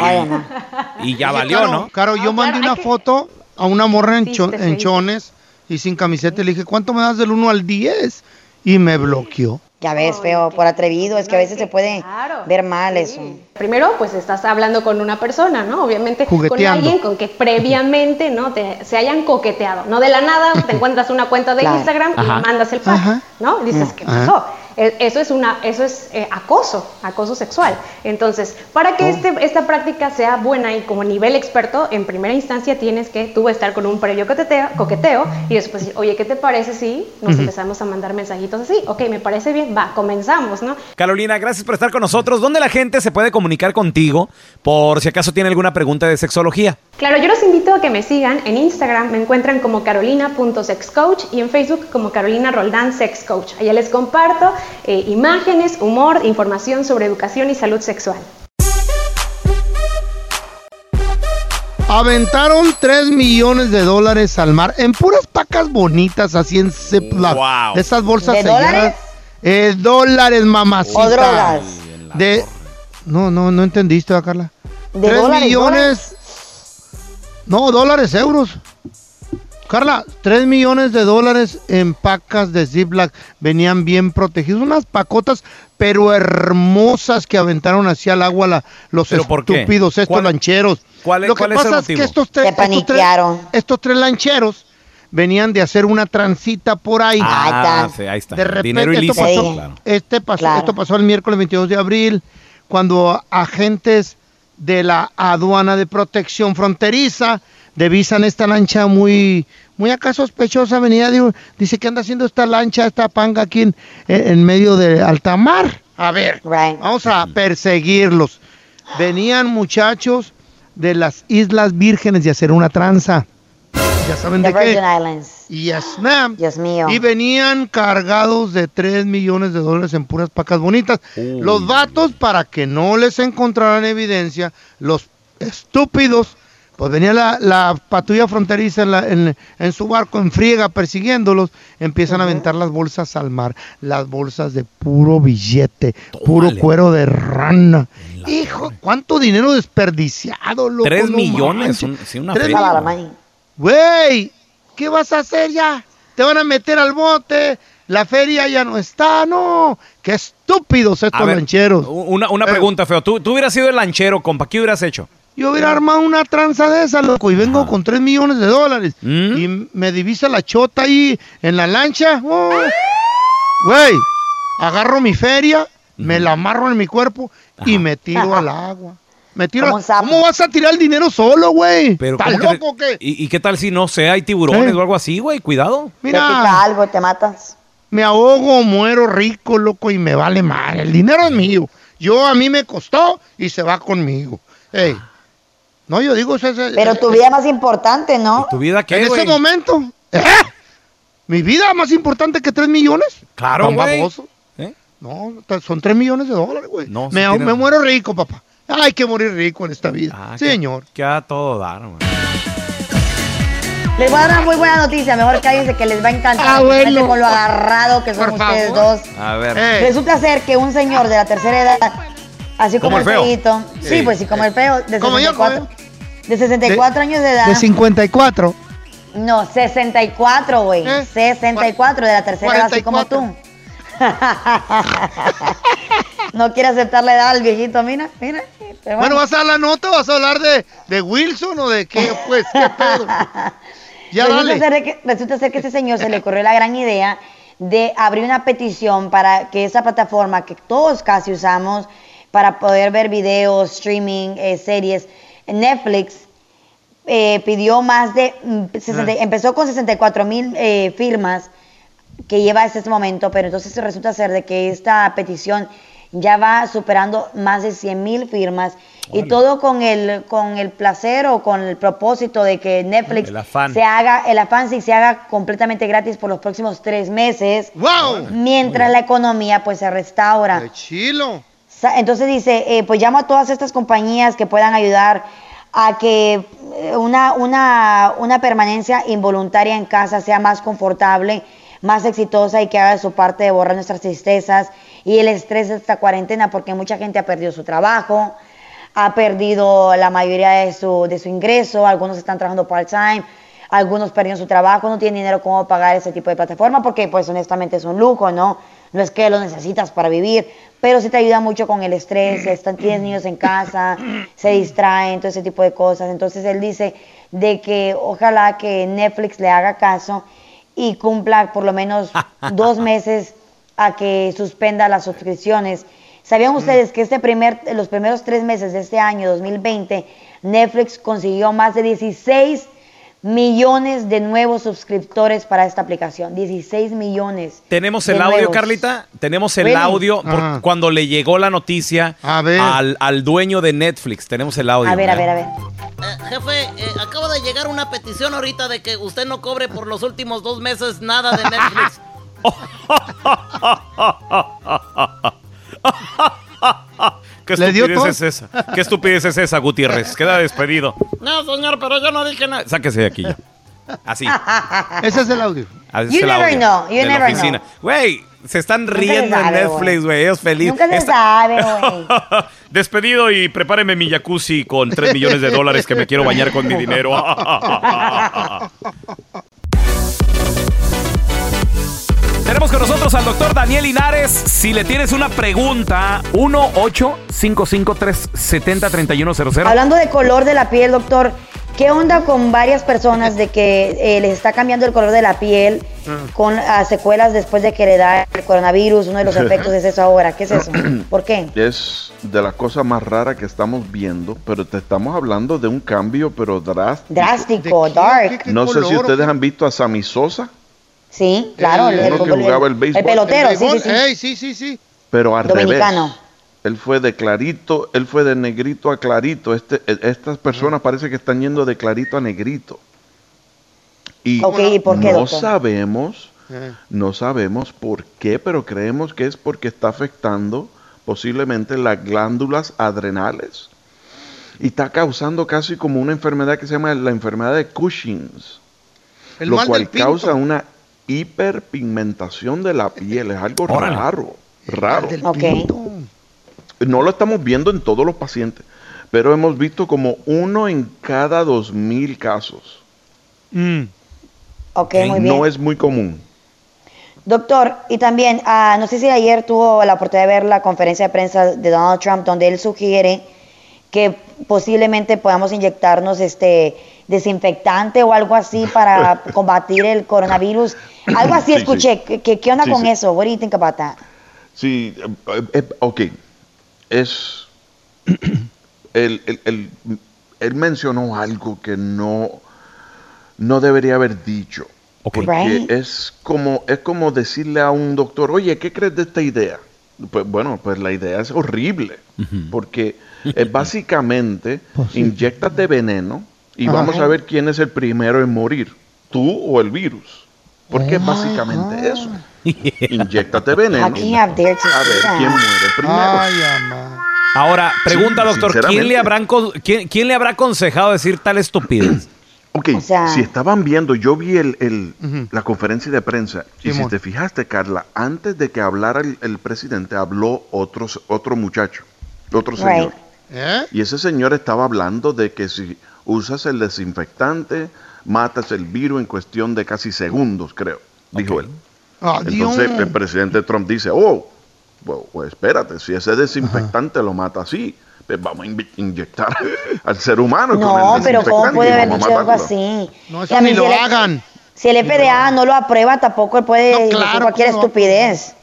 y ya Oye, valió, Caro, ¿no? Caro, yo mandé una foto a una morra en, cho- en chones y sin camiseta. y Le dije, ¿cuánto me das del 1 al 10? Y me bloqueó. Ya ves, feo, por atrevido, es que a veces se puede ver mal eso. Primero, pues estás hablando con una persona, ¿no? Obviamente con alguien con que previamente, ¿no? Te, se hayan coqueteado. No de la nada te encuentras una cuenta de Claro. Instagram Ajá. y mandas el pack, Ajá. ¿no? Y dices, Mm, ¿qué pasó? Eso es una, eso es eh, acoso, acoso sexual. Entonces, para Oh. que este, esta práctica sea buena y como nivel experto, en primera instancia tienes que tú estar con un previo coqueteo, coqueteo y después decir, oye, ¿qué te parece si nos empezamos a mandar mensajitos así? Ok, me parece bien, va, comenzamos, ¿no? Carolina, gracias por estar con nosotros. ¿Dónde la gente se puede comunicar contigo por si acaso tiene alguna pregunta de sexología? Claro, yo los invito a que me sigan en Instagram, me encuentran como carolina.sexcoach y en Facebook como Carolina Roldán Sex Coach. Allá les comparto eh, imágenes, humor, información sobre educación y salud sexual. Aventaron 3 millones de dólares al mar en puras pacas bonitas, así en Ziploc. Wow. De esas bolsas ¿De selladas. dólares? Eh, dólares, mamacita. ¿O drogas? De... No, no, no entendiste, ¿verdad, Carla. ¿De 3 dólares, millones. No, dólares, euros. Carla, 3 millones de dólares en pacas de Ziploc venían bien protegidos. Unas pacotas, pero hermosas que aventaron hacia el agua la- los estúpidos, estos ¿Cuál- lancheros. cuál es- Lo que cuál es el pasa es, que estos tres, estos tres- paniquearon. estos tres lancheros venían de hacer una transita por ahí. Ah, sí, ahí está. De repente, Dinero esto pasó, Claro. este pasó, Claro. esto pasó el miércoles 22 de abril, cuando agentes de la aduana de protección fronteriza devisan esta lancha muy, muy acá sospechosa. Venía, digo, dice que anda haciendo esta lancha, esta panga aquí en, en medio de alta mar. A ver, vamos a perseguirlos. Venían muchachos de las Islas Vírgenes de hacer una tranza. Ya saben The de qué. Islands. Yes, ma'am. Dios mío. Y venían cargados de 3 millones de dólares en puras pacas bonitas. Los vatos, para que no les encontraran evidencia, los estúpidos, pues venía la, la patrulla fronteriza en, la- en- en su barco en friega persiguiéndolos, empiezan a aventar las bolsas al mar, las bolsas de puro billete, puro cuero de rana. Hijo, cuánto dinero desperdiciado, loco. Tres no millones, un- sí, una Tres. Güey, ¿qué vas a hacer ya? Te van a meter al bote, la feria ya no está, no. Qué estúpidos estos ver, lancheros. Una, una Eh. pregunta, feo. ¿Tú, tú hubieras sido el lanchero, compa. ¿Qué hubieras hecho? Yo hubiera armado una tranza de esa, loco, y vengo con 3 millones de dólares. ¿Mm? Y me divisa la chota ahí en la lancha. Oh. Güey, agarro mi feria, me la amarro en mi cuerpo y me tiro al agua. Me tiro un sapo. ¿Cómo vas a tirar el dinero solo, güey? Pero ¿Estás ¿cómo que loco o te- qué? ¿Y, y qué tal si no sé, hay tiburones ¿Eh? o algo así, güey? Cuidado. Te pica algo, te matas. me ahogo, muero rico, loco, y me vale mal. El dinero es mío. Yo a mí me costó y se va conmigo. Ey. No, yo digo eso. es- Pero tu vida es más importante, ¿no? ¿Tu vida qué, en güey? ese momento. ¿eh? ¿Mi vida más importante que 3 millones? Claro, güey. baboso. ¿Eh? No, son 3 millones de dólares, güey. No, sí me, tiene- me muero rico, papá. Hay que morir rico en esta vida. Ah, Señor. Que a todo dar, güey. Les voy a dar una muy buena noticia, mejor cállense que les va a encantar. Ah, bueno. con lo agarrado que son Por ustedes favor. dos. A ver. Resulta ser que un señor de la tercera edad, así Como como, el feo. sí, Sí. pues sí, como el feo, de Como yo, 64, de 64 años de edad. De 54. No, 64, güey. 64 de la tercera edad, así como tú. no quiere aceptar la edad al viejito, mira, mira. Bueno, ¿vas a dar la nota vas a hablar de, de Wilson o de qué? Pues, ¿qué pedo? Ya resulta, dale. ser que, resulta ser que este señor se le ocurrió la gran idea de abrir una petición para que esa plataforma que todos casi usamos para poder ver videos, streaming, eh, series, Netflix eh, pidió más de, mm, 60 Ah. empezó con 64 mil eh, firmas que lleva hasta este momento, pero entonces resulta ser de que esta petición ya va superando más de 100 mil firmas y todo con el con el placer o con el propósito de que Netflix El afán. se haga el afán sí se haga completamente gratis por los próximos tres meses ¡Wow! mientras la economía pues se restaura ¡Qué chilo! Entonces dice, eh, pues llamo a todas estas compañías que puedan ayudar a que eh, una, una, una permanencia involuntaria en casa sea más confortable, más exitosa y que haga su parte de borrar nuestras tristezas y el estrés de esta cuarentena, porque mucha gente ha perdido su trabajo, ha perdido la mayoría de su, de su ingreso, algunos están trabajando part-time, algunos perdieron su trabajo, no tienen dinero cómo pagar ese tipo de plataforma, porque pues honestamente es un lujo, ¿no? No es que lo necesitas para vivir, pero sí te ayuda mucho con el estrés, están, tienes niños en casa, se distraen, todo ese tipo de cosas. Entonces él dice de que ojalá que Netflix le haga caso y cumpla por lo menos dos meses a que suspenda las suscripciones. ¿Sabían ustedes que este primer, los primeros tres meses de este año, 2020, Netflix consiguió más de 16 millones de nuevos suscriptores para esta aplicación? 16 millones. Tenemos el audio, nuevos. Carlita. Tenemos el Really? audio por- cuando le llegó la noticia. Al, al dueño de Netflix. Tenemos el audio. A ver, a ver, a ver. Eh, jefe, eh, acaba de llegar una petición ahorita de que usted no cobre por los últimos dos meses nada de Netflix. ¿Qué ¿Le dio estupidez es esa? ¿Qué estupidez es esa, Gutiérrez? Queda despedido. no, señor, pero yo no dije nada. Sáquese de aquí ya. Así. Ese es el audio. Así You es el never audio know, you de la never oficina. know. Güey, se están Nunca riendo en sabe, Netflix, güey. Ellos felices. Nunca se Esta- sabe, güey. Despedido y prepáreme mi jacuzzi con 3 millones de dólares que me quiero bañar con mi dinero. Tenemos con nosotros al doctor Daniel Linares. Si le tienes una pregunta, 1-855-370-3100. Hablando de color de la piel, doctor, ¿qué onda con varias personas de que eh, les está cambiando el color de la piel con ah, secuelas después de que le da el coronavirus? Uno de los efectos es eso ahora. ¿Qué es eso? ¿Por qué? Es de la cosa más rara que estamos viendo, pero te estamos hablando de un cambio, pero drástico. Drástico, dark. No sé si ustedes han visto a Sammy Sosa, Sí, claro. El- uno que jugaba el béisbol. pelotero, El sí, sí, sí. Sí, sí, sí. pero al Dominicano. revés. Él fue de clarito, él fue de negrito a clarito. Este, e- estas personas parece que están yendo de clarito a negrito. Y Ok, ¿y por qué, no doctor? sabemos, no sabemos por qué, pero creemos que es porque está afectando posiblemente las glándulas adrenales. Y está causando casi como una enfermedad que se llama la enfermedad de Cushing's. El lo cual causa una hiperpigmentación de la piel. Es algo Órale. raro, raro. Ok. No lo estamos viendo en todos los pacientes, pero hemos visto como uno en cada dos mil casos. Ok, muy bien. No es muy común. Doctor, y también, ah, no sé si ayer tuvo la oportunidad de ver la conferencia de prensa de Donald Trump, donde él sugiere que posiblemente podamos inyectarnos este desinfectante o algo así para combatir el coronavirus. Algo así Sí, sí. escuché. ¿Qué- ¿Qué, qué onda Sí, con sí. eso? What do you think about that? Sí, eh, eh, ok. Es. Él, él- él- él mencionó algo que no, no debería haber dicho. Porque Right. es como, es como decirle a un doctor, oye, ¿qué crees de esta idea? Pues bueno, pues la idea es horrible. Porque eh, básicamente inyectas veneno y Ajá. vamos a ver quién es el primero en morir, tú o el virus. Porque es básicamente eso. Inyectate veneno. A ver quién muere primero. Ay. Ahora, pregunta, Sí, doctor, ¿quién le, habrán, con- quién, quién le habrá aconsejado decir tal estupidez? Ok, O sea- si estaban viendo, yo vi el, el- la conferencia de prensa y si te fijaste, Carla, antes de que hablara el, el presidente, habló otros, otro muchacho, otro señor. Right. ¿Eh? Y ese señor estaba hablando de que si usas el desinfectante, matas el virus en cuestión de casi segundos, creo, dijo él. Entonces Adiós. el presidente Trump dice, oh, bueno, pues espérate, si ese desinfectante lo mata así, pues vamos a in- inyectar al ser humano. con No, el pero ¿cómo desinfectante puede y haber dicho algo matarlo". así? No, eso ni lo si el- hagan. Si el FDA no lo aprueba, tampoco él puede decir claro cualquier no. estupidez.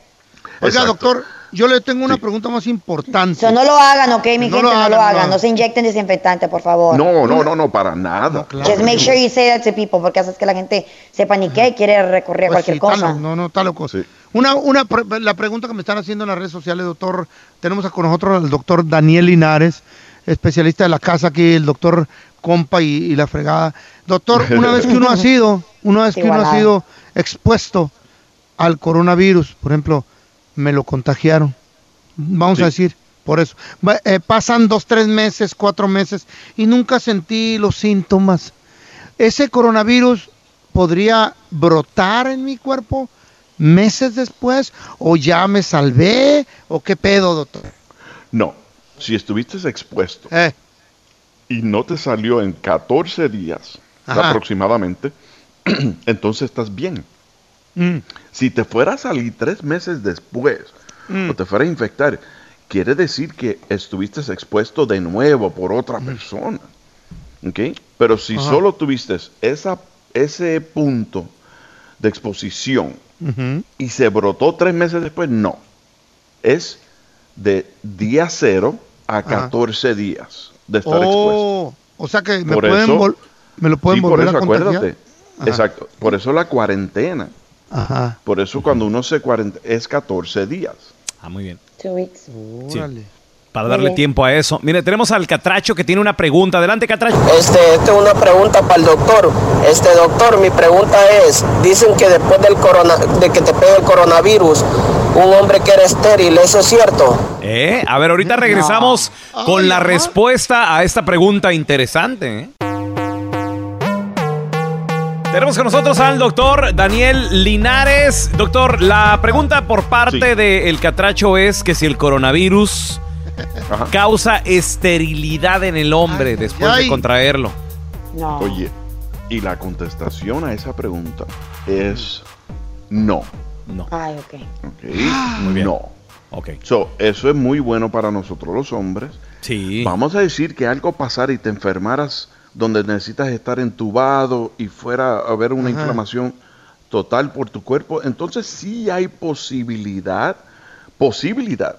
Oiga, doctor, yo le tengo una pregunta más importante. So, no lo hagan, ok, mi No gente, lo no lo hagan, no. No se inyecten desinfectante, por favor. No, no, no, no, para nada. Just make sure you say that to people, porque haces que la gente se panique y quiere recurrir a Pues cualquier sí, cosa. no, no, está loco. Una, una, pre- la pregunta que me están haciendo en las redes sociales, doctor, tenemos con nosotros al doctor Daniel Linares, especialista de la casa aquí, el doctor Compa y, y la fregada. Doctor, una vez que uno ha sido, una vez que uno ha sido expuesto al coronavirus, por ejemplo, me lo contagiaron, vamos a decir, por eso. Eh, pasan dos, tres meses, cuatro meses y nunca sentí los síntomas. ¿Ese coronavirus podría brotar en mi cuerpo meses después? ¿O ya me salvé? ¿O qué pedo, doctor? No, si estuviste expuesto Eh. y no te salió en 14 días Ajá. aproximadamente, entonces estás bien. Mm. Si te fuera a salir tres meses después Mm. o te fuera a infectar, quiere decir que estuviste expuesto de nuevo por otra persona. ¿Ok? Pero si Ajá. solo tuviste esa, ese punto de exposición y se brotó tres meses después, no. Es de día cero a 14 días de estar expuesto. Oh, o sea que me, Por pueden eso- me lo pueden Sí, por volver eso a contagiar. acuérdate. Ajá. Exacto. Por eso la cuarentena. Ajá. Por eso cuando uno se cuarentena es 14 días. Ah, muy bien. Two weeks. Sí. Para darle bien. tiempo a eso. Mire, tenemos al Catracho que tiene una pregunta. Adelante, Catracho. Este, esta es una pregunta para el doctor. Este doctor, mi pregunta es, dicen que después del corona, de que te pegue el coronavirus, un hombre que era estéril, ¿eso es cierto? Eh, A ver, ahorita regresamos con la respuesta a esta pregunta interesante. ¿eh? Tenemos con nosotros al doctor Daniel Linares. Doctor, la pregunta por parte del Catracho es que si el coronavirus causa esterilidad en el hombre después de contraerlo. No. Oye, y la contestación a esa pregunta es no. No. Ay, ok. ¿ok? Muy bien. No. Ok. So, eso es muy bueno para nosotros los hombres. Sí. Vamos a decir que algo pasara y te enfermaras donde necesitas estar entubado y fuera a haber una Ajá. inflamación total por tu cuerpo, entonces sí hay posibilidad, posibilidad.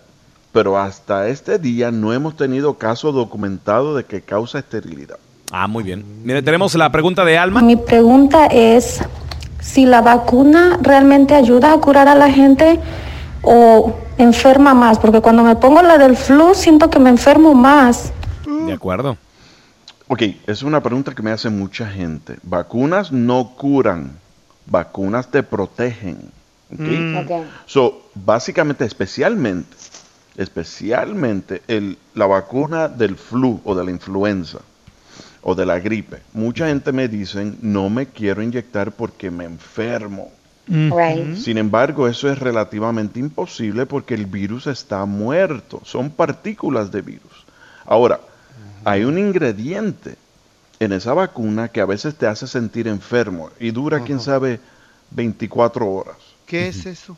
Pero hasta este día no hemos tenido caso documentado de que causa esterilidad. Ah, muy bien. Mire, tenemos la pregunta de Alma. Mi pregunta es si la vacuna realmente ayuda a curar a la gente o enferma más, porque cuando me pongo la del flu siento que me enfermo más. De acuerdo. Ok, es una pregunta que me hace mucha gente. Vacunas no curan, vacunas te protegen. ¿ok? Mm. Ok. So, básicamente, especialmente, especialmente el, la vacuna del flu o de la influenza o de la gripe. Mucha gente me dicen, no me quiero inyectar porque me enfermo. Right. Sin embargo, eso es relativamente imposible porque el virus está muerto. Son partículas de virus. Ahora, hay un ingrediente en esa vacuna que a veces te hace sentir enfermo y dura, quién sabe, 24 horas. ¿Qué es eso?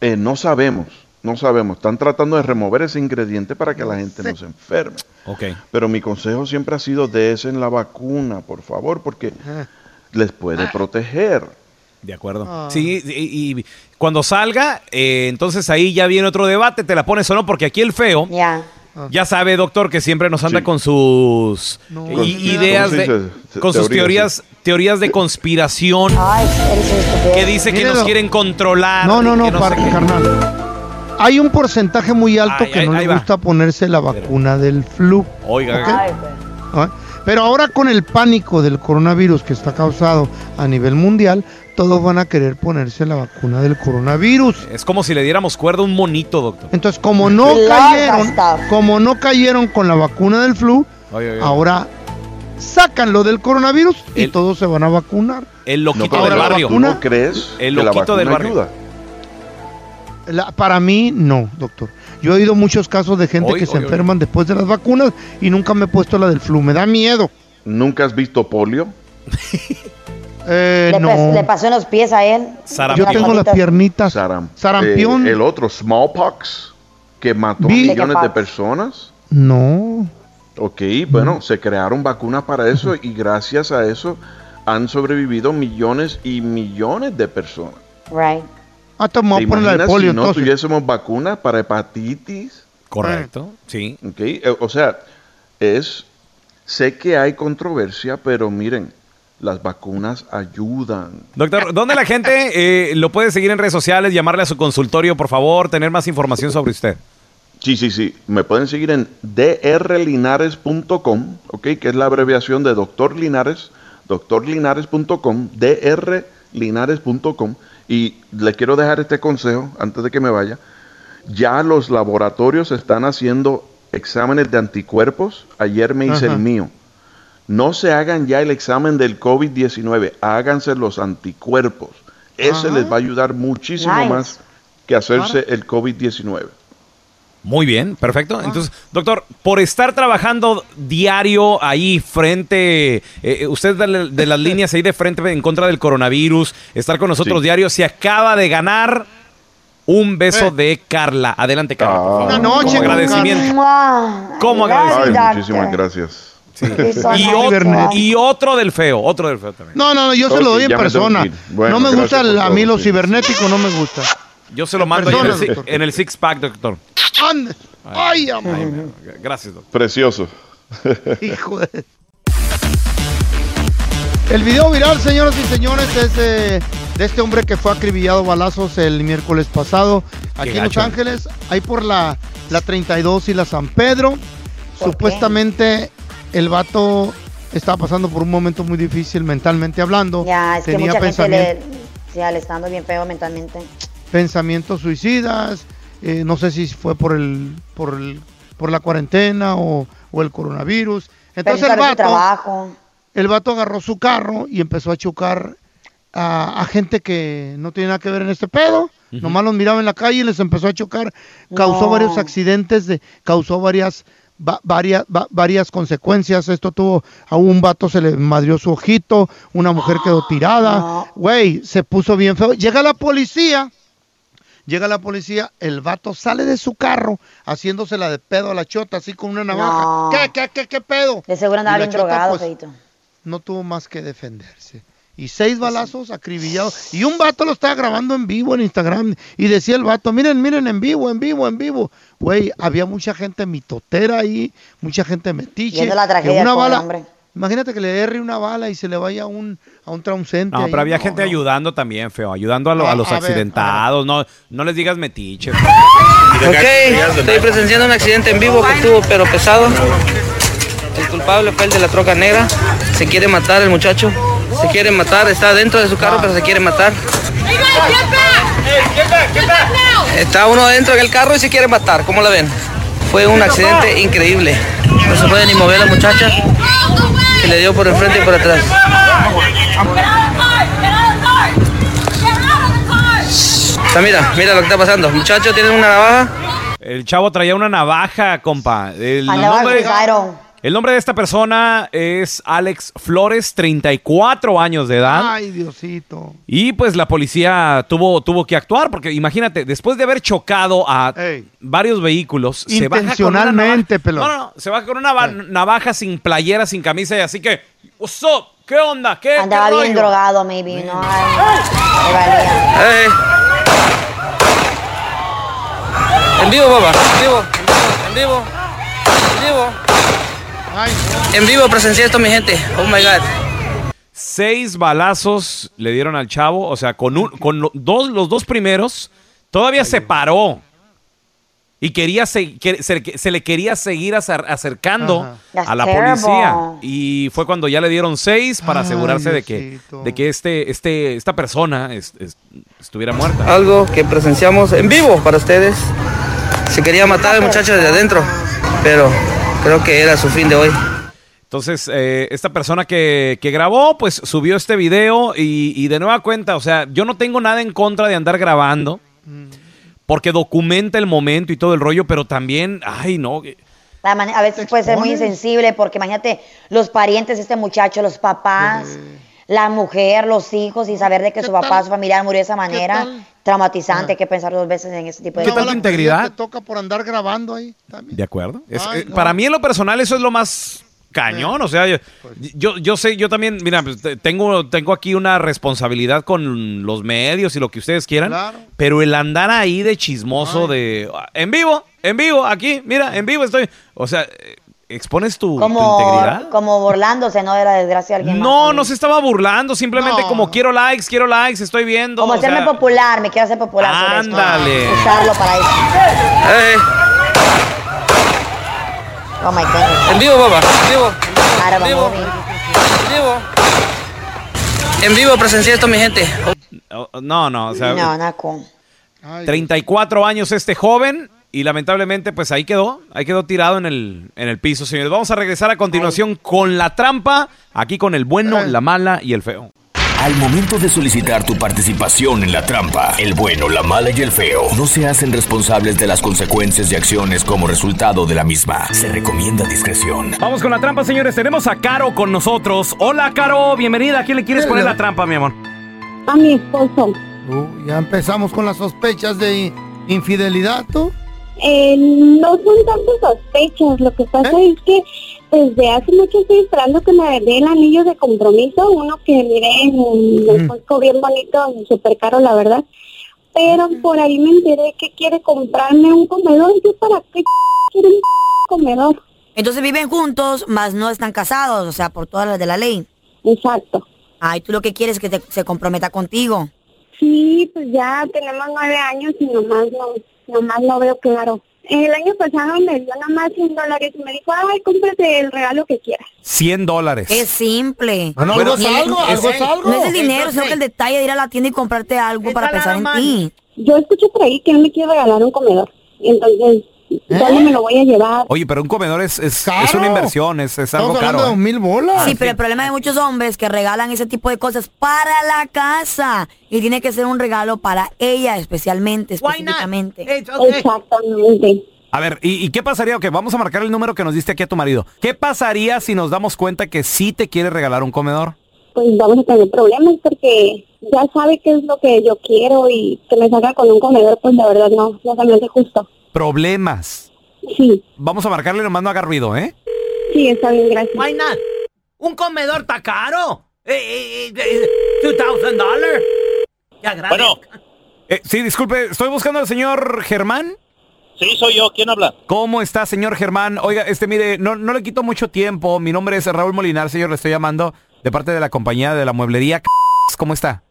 Eh, no sabemos, no sabemos. Están tratando de remover ese ingrediente para que la gente no se enferme. Ok. Pero mi consejo siempre ha sido en la vacuna, por favor, porque les puede proteger. De acuerdo. Ah. Sí, y, y cuando salga, eh, entonces ahí ya viene otro debate, te la pones o no, porque aquí el feo Ya. Ya sabe, doctor, que siempre nos anda con sus ideas, ¿cómo se de, con sus Teorías, teorías, teorías de conspiración, que dice que nos quieren controlar. No, no, no, para, qué. carnal. Hay un porcentaje muy alto Ay, que ay, no le va. gusta ponerse la vacuna del flu. Oiga, ¿ok? Ay, ¿Ah? Pero ahora con el pánico del coronavirus que está causado a nivel mundial, todos van a querer ponerse la vacuna del coronavirus. Es como si le diéramos cuerda a un monito, doctor. Entonces, como no cayeron, como no cayeron con la vacuna del flu, Oye, oye, oye. ahora sacan lo del coronavirus y todos se van a vacunar. El loquito pero del la barrio. vacuna- ¿No crees El que la loquito del vacuna barrio. ayuda? La- para mí, no, doctor. Yo he oído muchos casos de gente que se enferman después de las vacunas y nunca me he puesto la del flu. Me da miedo. ¿Nunca has visto polio? Eh, le, no. le pasó en los pies a él. Yo tengo las piernitas. Saram- Sarampión. eh, el otro, smallpox, que mató Vi- millones de personas. No. Ok, bueno, se crearon vacunas para eso y gracias a eso han sobrevivido millones y millones de personas. Right. Ah, te me voy ¿Te a poner la de imaginas polio si no entonces. tuviésemos vacunas para hepatitis? Correcto, sí. Ok, eh, o sea, es, sé que hay controversia, pero miren, las vacunas ayudan. Doctor, ¿dónde la gente eh, lo puede seguir en redes sociales, llamarle a su consultorio, por favor, tener más información sobre usted? Sí, sí, sí. Me pueden seguir en drlinares.com, ¿ok? Que es la abreviación de Doctor Linares, doctorlinares.com, drlinares.com. Y le quiero dejar este consejo antes de que me vaya. Ya los laboratorios están haciendo exámenes de anticuerpos. Ayer me hice Ajá. el mío. No se hagan ya el examen del COVID-19, háganse los anticuerpos. Ese Ajá. les va a ayudar muchísimo Nice. más que hacerse el COVID-19. Muy bien, perfecto. Entonces, doctor, por estar trabajando diario ahí frente, eh, eh, usted de, de las líneas ahí de frente en contra del coronavirus, estar con nosotros Sí. diario, se acaba de ganar un beso de Carla. Adelante, Carla. por favor. Una noche Como agradecimiento. Como Ay, agradecimiento. muchísimas gracias. Y, otro, y otro del feo, otro del feo también. No, no, no, yo se lo doy en me persona. Bueno, no me gusta el- a mí lo sí. cibernético, no me gusta. Yo se lo mando en, el, en el six pack, doctor. Ay, amor. Gracias, doctor. Precioso. Hijo de... El video viral, señoras y señores, es de, de este hombre que fue acribillado balazos el miércoles pasado aquí en Los. Ángeles, ahí por la, la 32 y la San Pedro. Supuestamente el vato estaba pasando por un momento muy difícil mentalmente hablando. Ya, es que Tenía mucha gente pensamiento- le, sí, le está dando bien feo mentalmente. pensamientos suicidas. Eh, no sé si fue por el, por el, por la cuarentena o, o el coronavirus. Entonces el vato, trabajo. el vato agarró su carro y empezó a chocar a, a gente que no tiene nada que ver en este pedo. Nomás los miraba en la calle y les empezó a chocar. Causó No. varios accidentes, de, causó varias, va- varias, va- varias consecuencias. Esto tuvo, a un vato se le madrió su ojito, una mujer quedó tirada. Güey, se puso bien feo. Llega la policía. Llega la policía, el vato sale de su carro haciéndosela de pedo a la chota, así con una navaja. No. ¿Qué, qué, qué, qué pedo? De seguro andaba bien chota, drogado, pues, no tuvo más que defenderse. Y seis balazos acribillados. Y un vato lo estaba grabando en vivo en Instagram. Y decía el vato, miren, miren, en vivo, en vivo, en vivo. Güey, había mucha gente mitotera ahí, mucha gente metiche. Viendo la tragedia una bala, hombre. Imagínate que le derre una bala y se le vaya a un, a un trauncente. No, ahí. pero había No, gente no. ayudando también, feo, ayudando a, lo- a A- los a ver, accidentados. No, no les digas metiche. Ok, estoy presenciando un accidente en vivo que tuvo, pero pesado. El culpable fue el de la troca negra. Se quiere matar el muchacho. Se quiere matar, está dentro de su carro, pero se quiere matar. Está uno dentro del carro y se quiere matar, ¿cómo la ven? Fue un accidente increíble. No se puede ni mover la muchacha que le dio por enfrente y por atrás. Está, mira, mira lo que está pasando. Muchacho tiene una navaja. El chavo traía una navaja, compa. El nombre. El nombre de esta persona es Alex Flores, 34 años de edad. Ay, Diosito. Y pues la policía tuvo, tuvo que actuar, porque imagínate, después de haber chocado a varios vehículos, se baja con una Intencionalmente, navaja- pelón. No, no, no, se baja con una va- navaja sin playera, sin camisa, y así que, what's up? ¿Qué onda? ¿Qué, Andaba qué bien rollo?" drogado, maybe, ¿no? Ay, valía. Eh. En vivo, papá. En vivo. En vivo. En vivo. En vivo presencié esto, mi gente. Oh my God. Seis balazos le dieron al chavo, o sea, con, un, con lo- dos, los dos primeros, todavía se paró. Y quería se, que- se, se le quería seguir acer- acercando Ajá. A la policía. Y fue cuando ya le dieron seis para Ay, asegurarse de que, de que este, este, esta persona es- es- estuviera muerta. Algo que presenciamos en vivo para ustedes. Se quería matar al muchacho desde adentro, pero creo que era su fin de hoy. Entonces, eh, esta persona que, que grabó, pues subió este video y, y de nueva cuenta, o sea, yo no tengo nada en contra de andar grabando, porque documenta el momento y todo el rollo, pero también, ay, no, La mane- a veces puede ser muy insensible porque imagínate los parientes de este muchacho, los papás, la mujer, los hijos y saber de que su papá, su familiar murió de esa manera, traumatizante, hay que pensar dos veces en ese tipo de ¿Qué tal cosas. integridad? Te toca por andar grabando ahí. también. ¿De acuerdo? Es- Ay, eh, no. Para mí en lo personal eso es lo más cañón, o sea, yo, yo, yo sé, yo también, mira, pues, te- tengo, tengo aquí una responsabilidad con los medios y lo que ustedes quieran, pero el andar ahí de chismoso de, "Ah, en vivo, en vivo, aquí, mira, en vivo estoy, o sea, eh, expones tu, integridad. como burlándose, ¿no? De la desgracia de alguien más. No, no se estaba burlando, simplemente No. como quiero likes, quiero likes, estoy viendo. Como o hacerme sea, popular, me quiero hacer popular sobre esto. Ándale. Usarlo para eso. Oh my goodness. En vivo, papá, en vivo. Ahora En vivo. En vivo. En vivo presencié esto, mi gente. Oh, No, no, o sea, No, Naco. 34 años este joven y lamentablemente pues ahí quedó, ahí quedó tirado en el, en el piso, señores. Vamos a regresar a continuación con la trampa, aquí con el bueno, la mala y el feo. Al momento de solicitar tu participación en la trampa, el bueno, la mala y el feo no se hacen responsables de las consecuencias y acciones como resultado de la misma. Se recomienda discreción. Vamos con la trampa, señores. Tenemos a Caro con nosotros. Hola, Caro, bienvenida. ¿A quién le quieres poner la trampa, mi amor? A mi esposo. Uh, ya empezamos con las sospechas de in- infidelidad, ¿tú? Eh, no son tantas sospechas, lo que pasa es que desde hace mucho estoy esperando que me dé el anillo de compromiso, uno que miré el puesto bien bonito súper caro, la verdad. Pero por ahí me enteré que quiere comprarme un comedor. ¿Yo para qué quiero un comedor? Entonces viven juntos, mas no están casados, o sea, por todas las de la ley. Exacto. Ay, tú lo que quieres es que te- se comprometa contigo. Sí, pues ya tenemos nueve años y nomás no, nomás lo veo claro. El año pasado me dio nada más 100 dólares y me dijo, ay, cómprate el regalo que quieras. 100 dólares. Es simple. Algo es algo, es- algo es algo. No es el dinero, sino que el detalle de ir a la tienda y comprarte algo para pensar en ti. Yo escuché por ahí que él me quiere regalar un comedor. Entonces, ¿dónde me lo voy a llevar? Oye, pero un comedor es, es, es una inversión, es, es algo caro. ¿eh? mil bolas. Sí, pero el problema de muchos hombres que regalan ese tipo de cosas para la casa. Y tiene que ser un regalo para ella especialmente, específicamente. Exactamente. A ver, ¿y, y qué pasaría? Ok, vamos a marcar el número que nos diste aquí a tu marido. ¿Qué pasaría si nos damos cuenta que sí te quiere regalar un comedor? Pues vamos a tener problemas porque ya sabe qué es lo que yo quiero y que me salga con un comedor, pues la verdad no, no se me hace justo. Problemas. Sí. Vamos a marcarle nomás no haga ruido, ¿eh? Sí, está bien, gracias. Why not? Un comedor está caro. Eh, eh, eh, two thousand dollars. Ya, gracias. Bueno. Eh, sí, disculpe, estoy buscando al señor Germán. Sí, soy yo. ¿Quién habla? ¿Cómo está, señor Germán? Oiga, este, mire, no, no le quito mucho tiempo. Mi nombre es Raúl Molinar, señor, le estoy llamando de parte de la compañía de la mueblería. ¿Cómo está?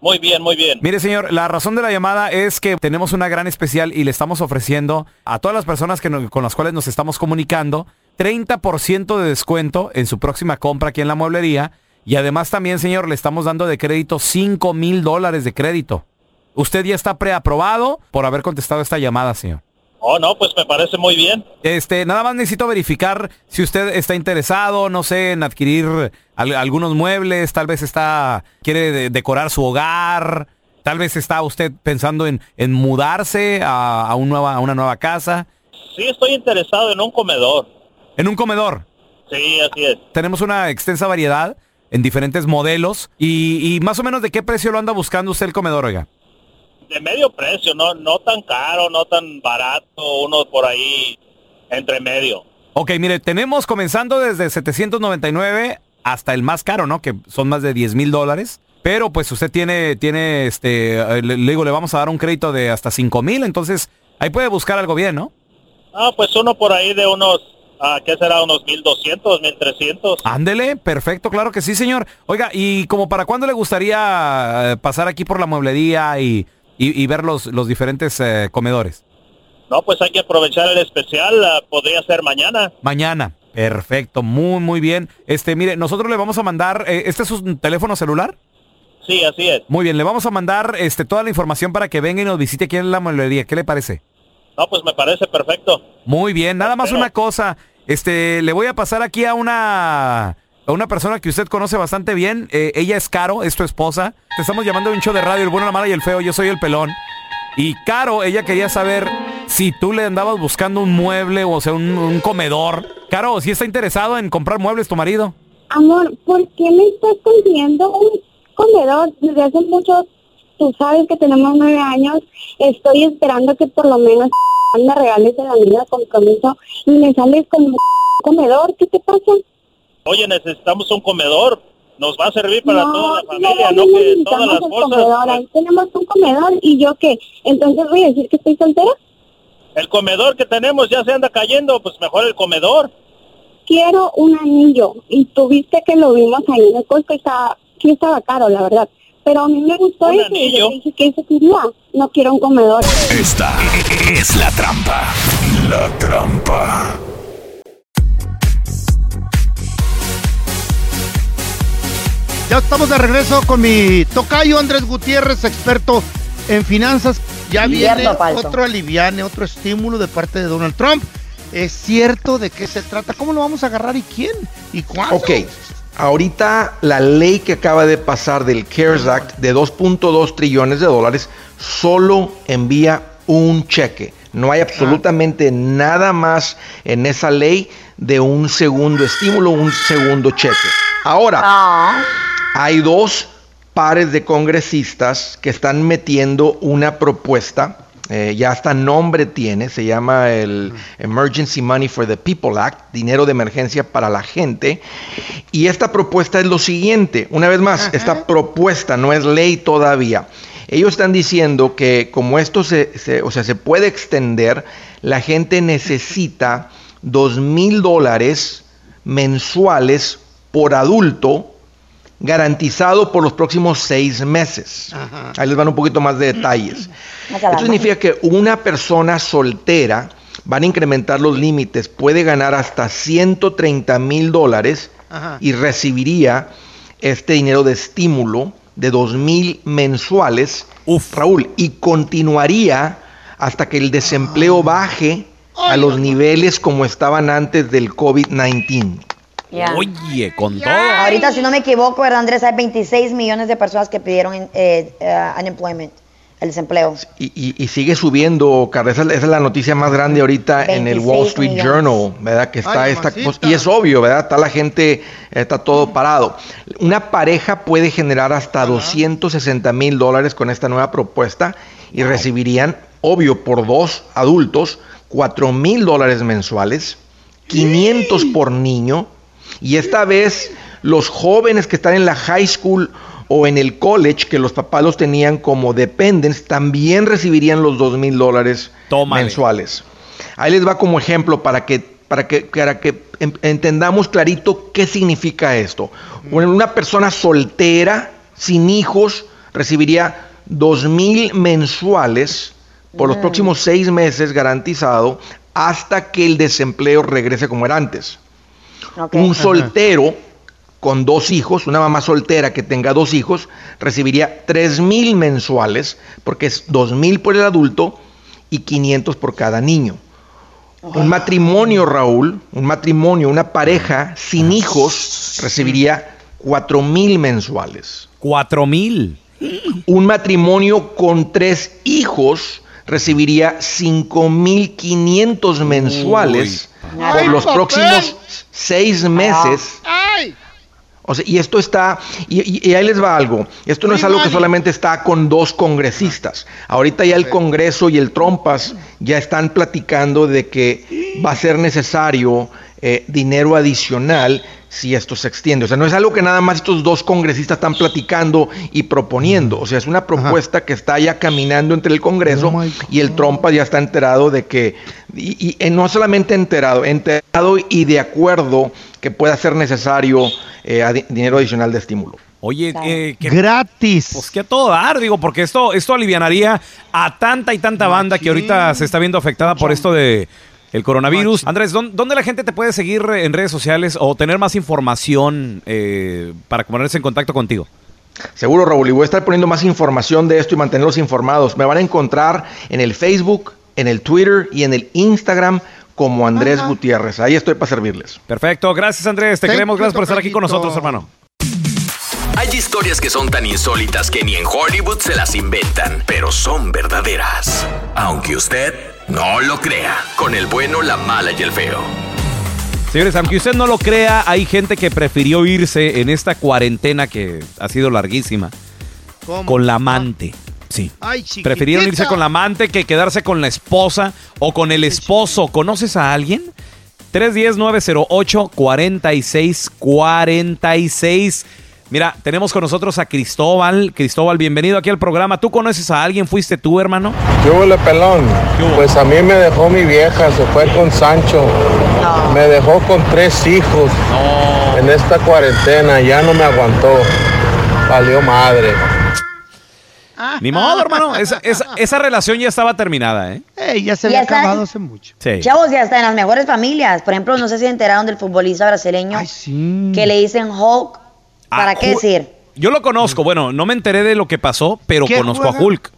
Muy bien, muy bien. Mire, señor, la razón de la llamada es que tenemos una gran especial y le estamos ofreciendo a todas las personas que con las cuales nos estamos comunicando 30% de descuento en su próxima compra aquí en la mueblería. Y además también, señor, le estamos dando de crédito 5 mil dólares de crédito. Usted ya está preaprobado por haber contestado esta llamada, señor. Oh, no, pues me parece muy bien. Este, nada más necesito verificar si usted está interesado, no sé, en adquirir al- algunos muebles, tal vez está, quiere de- decorar su hogar, tal vez está usted pensando en, en mudarse a, a un nueva, a una nueva casa. Sí, estoy interesado en un comedor. En un comedor. Sí, así es. Tenemos una extensa variedad en diferentes modelos y, y más o menos de qué precio lo anda buscando usted el comedor, oiga. De medio precio, no, no tan caro, no tan barato, uno por ahí entre medio. Ok, mire, tenemos comenzando desde 799 hasta el más caro, ¿no? Que son más de 10 mil dólares. Pero pues usted tiene, tiene, este, eh, le, le digo, le vamos a dar un crédito de hasta 5 mil, entonces ahí puede buscar algo bien, ¿no? Ah, pues uno por ahí de unos, ah, ¿qué será? Unos 1200, 1300. Ándele, perfecto, claro que sí, señor. Oiga, ¿y como para cuándo le gustaría eh, pasar aquí por la mueblería y, y- y ver los, los diferentes eh, comedores? No, pues hay que aprovechar el especial, ah, podría ser mañana. Mañana. Perfecto, muy, muy bien. Este, mire, nosotros le vamos a mandar, eh, ¿este es su teléfono celular? Sí, así es. Muy bien, le vamos a mandar este, toda la información para que venga y nos visite aquí en la mueblería. ¿Qué le parece? No, pues me parece perfecto. Muy bien, nada más una cosa. Este, le voy a pasar aquí a una, a una persona que usted conoce bastante bien. Eh, ella es Caro, es tu esposa. Te estamos llamando de un show de radio, el bueno, la mala y el feo. Yo soy el pelón. Y Caro, ella quería saber si tú le andabas buscando un mueble o sea, un, comedor. Caro, si está interesado en comprar muebles tu marido. Amor, ¿por qué me estás consiguiendo un comedor? Desde hace mucho, tú sabes que tenemos nueve años, estoy esperando que por lo menos me regales el anillo de compromiso y me sales con un comedor, ¿qué te pasa? Oye, necesitamos un comedor. Nos va a servir para No, toda la no, familia, no no que necesitamos todas las cosas. comedor, ahí tenemos un comedor y yo qué, entonces voy a decir que estoy soltera. El comedor que tenemos ya se anda cayendo, pues mejor el comedor. Quiero un anillo y tú viste que lo vimos ahí en el Costco y estaba, sí estaba caro, la verdad. Pero a mí me gustó ¿Un eso y yo dije que eso quería, no quiero un comedor. Esta es la trampa. La trampa. Ya estamos de regreso con mi tocayo Andrés Gutiérrez, experto en finanzas. Ya viene Palto. otro aliviane, otro estímulo de parte de Donald Trump. ¿Es cierto de qué se trata? ¿Cómo lo vamos a agarrar y quién? ¿Y cuándo? Ok, ahorita la ley que acaba de pasar del CARES Act de 2.2 trillones de dólares solo envía un cheque. No hay absolutamente nada más en esa ley de un segundo estímulo, un segundo cheque. Ahora, hay dos pares de congresistas que están metiendo una propuesta, eh, ya hasta nombre tiene, se llama el Emergency Money for the People Act, dinero de emergencia para la gente. Y esta propuesta es lo siguiente, una vez más, esta propuesta no es ley todavía. Ellos están diciendo que como esto se, se- o sea, se puede extender, la gente necesita dos mil dólares mensuales por adulto garantizado por los próximos seis meses. Ahí les van un poquito más de detalles. Esto significa que una persona soltera van a incrementar los límites, puede ganar hasta 130 mil dólares y recibiría este dinero de estímulo de 2 mil mensuales, Raúl, y continuaría hasta que el desempleo baje a los niveles como estaban antes del COVID-19. Oye, con todo. Ahorita, si no me equivoco, ¿verdad, Andrés? Hay 26 millones de personas que pidieron eh, eh, unemployment, el desempleo. Y, y- y sigue subiendo, Carla. Esa, es- esa es la noticia más grande ahorita en el 26 Wall Street millones. Journal, ¿verdad? Que está Ay, esta cosa. Y es obvio, ¿verdad? Está la gente, está todo parado. Una pareja puede generar hasta 260 mil dólares con esta nueva propuesta y recibirían, obvio, por dos adultos, 4 mil dólares mensuales, 500 por niño. Y esta vez los jóvenes que están en la high school o en el college, que los papás los tenían como dependents, también recibirían los 2 mil dólares mensuales. Ahí les va como ejemplo para que, para que, para que entendamos clarito qué significa esto. Una persona soltera, sin hijos, recibiría 2 mil mensuales por los Mm. próximos seis meses garantizado hasta que el desempleo regrese como era antes. Un soltero con dos hijos, una mamá soltera que tenga dos hijos, recibiría 3 mil mensuales, porque es 2 mil por el adulto y 500 por cada niño. Un matrimonio, Raúl, un matrimonio, una pareja sin hijos, recibiría 4 mil mensuales. 4 mil. Un matrimonio con tres hijos recibiría 5 mil 500 mensuales Uy. Por Ay, los papel. próximos seis meses. O sea, y esto está, y, ahí les va algo, esto no es algo que solamente está con dos congresistas. Ahorita ya el Congreso y el Trompas ya están platicando de que va a ser necesario eh, dinero adicional si esto se extiende. O sea, no es algo que nada más estos dos congresistas están platicando y proponiendo. O sea, es una propuesta que está ya caminando entre el Congreso y el Trompas ya está enterado de que, y, y, eh, no solamente enterado, enterado y de acuerdo que pueda ser necesario eh, adi- dinero adicional de estímulo. Oye, eh, que- gratis. Pues que a todo dar, digo, porque esto, esto alivianaría a tanta y tanta banda que ahorita se está viendo afectada por esto de el coronavirus. Andrés, ¿dón- ¿dónde la gente te puede seguir en redes sociales o tener más información eh, para ponerse en contacto contigo? Seguro, Raúl, y voy a estar poniendo más información de esto y mantenerlos informados. Me van a encontrar en el Facebook, en el Twitter y en el Instagram como Andrés Gutiérrez. Ahí estoy para servirles. Perfecto, gracias Andrés, te Thank queremos, you, gracias por estar aquí con nosotros, hermano. Hay historias que son tan insólitas que ni en Hollywood se las inventan, pero son verdaderas. Aunque usted no lo crea, con el bueno, la mala y el feo. Señores, aunque usted no lo crea, hay gente que prefirió irse en esta cuarentena que ha sido larguísima ¿Cómo? con la amante. Sí. Ay, Prefirieron irse con la amante que quedarse con la esposa o con el esposo. ¿Conoces a alguien? 310-908-4646. Mira, tenemos con nosotros a Cristóbal. Cristóbal, bienvenido aquí al programa. ¿Tú conoces a alguien? ¿Fuiste tú, hermano? ¿Qué hubo, pelón? Pues a mí me dejó mi vieja, se fue con Sancho. Me dejó con tres hijos en esta cuarentena, ya no me aguantó. Valió madre. Ni modo, hermano. Esa, esa- esa relación ya estaba terminada, ¿eh? Ey, ya se había acabado hace mucho. Sí. Chavos, ya está en las mejores familias. Por ejemplo, no sé si se enteraron del futbolista brasileño que le dicen Hulk. ¿Para Ah, qué decir? Yo lo conozco. Bueno, no me enteré de lo que pasó, pero ¿Qué conozco a? Hulk.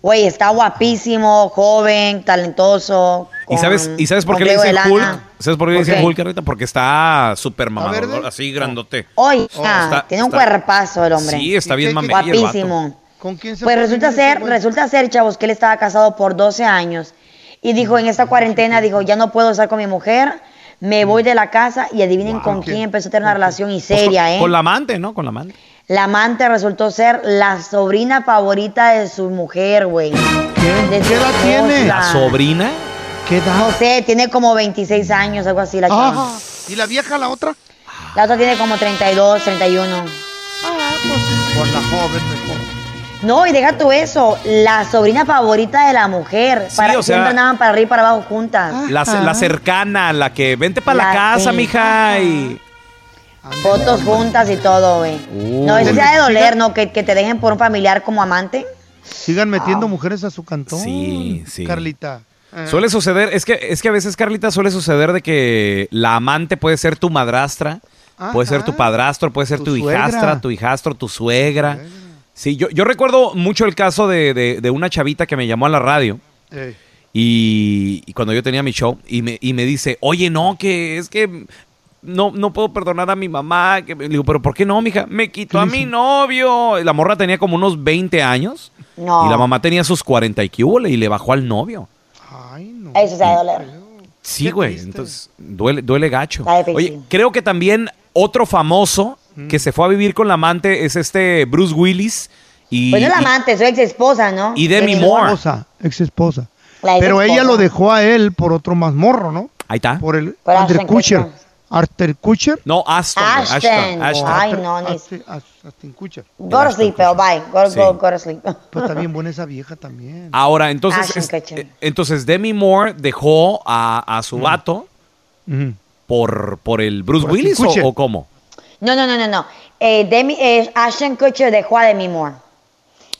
Güey, está guapísimo, joven, talentoso. ¿Y sabes, ¿Y sabes por qué le dicen Hulk? ¿Sabes por qué le ¿Por dicen? Hulk, ahorita? Porque está súper mamador, así grandote. Oye, Oh, ah, está- tiene un está- cuerpazo el hombre. Sí, está bien vato. Guapísimo. ¿Con quién se Pues resulta ser, resulta ser, chavos, que él estaba casado por 12 años. Y dijo, en esta cuarentena, dijo, ya no puedo estar con mi mujer, me voy de la casa y adivinen con quién empezó a tener una relación y Pues seria, con, ¿eh? con la amante, ¿no? Con la amante. La amante resultó ser la sobrina favorita de su mujer, güey. ¿Qué? ¿Qué edad tiene? ¿La sobrina? ¿Qué edad? No sé, tiene como 26 años, algo así la chava. Ah, ¿Y la vieja, la otra? La otra tiene como 32, 31. Por la joven. No, y deja tú eso, la sobrina favorita de la mujer. Sí, para, o sea- siempre andaban para arriba y para abajo juntas. La, la cercana, la que vente para la, La- casa, sí. mija. Y... Fotos juntas y todo, güey. No, eso se ha de doler, ¿no? Que, que te dejen por un familiar como amante. Sigan metiendo mujeres a su cantón. Sí, sí. Carlita. Eh. Suele suceder, es que, es que a veces, Carlita, suele suceder de que la amante puede ser tu madrastra, puede ser tu padrastro, puede ser tu, Tu hijastra, tu hijastro, tu suegra. Sí, yo, yo recuerdo mucho el caso de, de- de una chavita que me llamó a la radio. Y, y cuando yo tenía mi show, y me, y me dice, oye, no, que es que no, no puedo perdonar a mi mamá. Que, me- le digo, pero ¿por qué no, mija? Me quitó a mi novio. La morra tenía como unos 20 años. No. Y la mamá tenía sus 40 y que hubo, y le bajó al novio. Eso se ha de doler. Sí, güey. Entonces, duele, duele gacho. Oye, creo que también otro famoso que se fue a vivir con la amante es este Bruce Willis. Y, Pues no la amante, su ex esposa, ¿no? y Demi Demi Moore. Esposa, ex esposa. La ex Pero ella lo dejó a él por otro mazmorro, ¿no? Ahí está. Por el Por Arthur Kutcher. Arthur Kutcher. No, Ashton. Ashton, Ashton. Ay, no, ni... Ashton, Kutcher. Go to sleep, pero bye. Go, Sí. go, go to sleep. Pero está bien buena esa vieja también. Ahora, entonces, es- eh, entonces Demi Moore dejó a, a su vato Ujú. por, por el Bruce Por Willis o cómo? No, no, no, no, no. Eh, Demi, eh, Ashton Kutcher dejó a Demi Moore.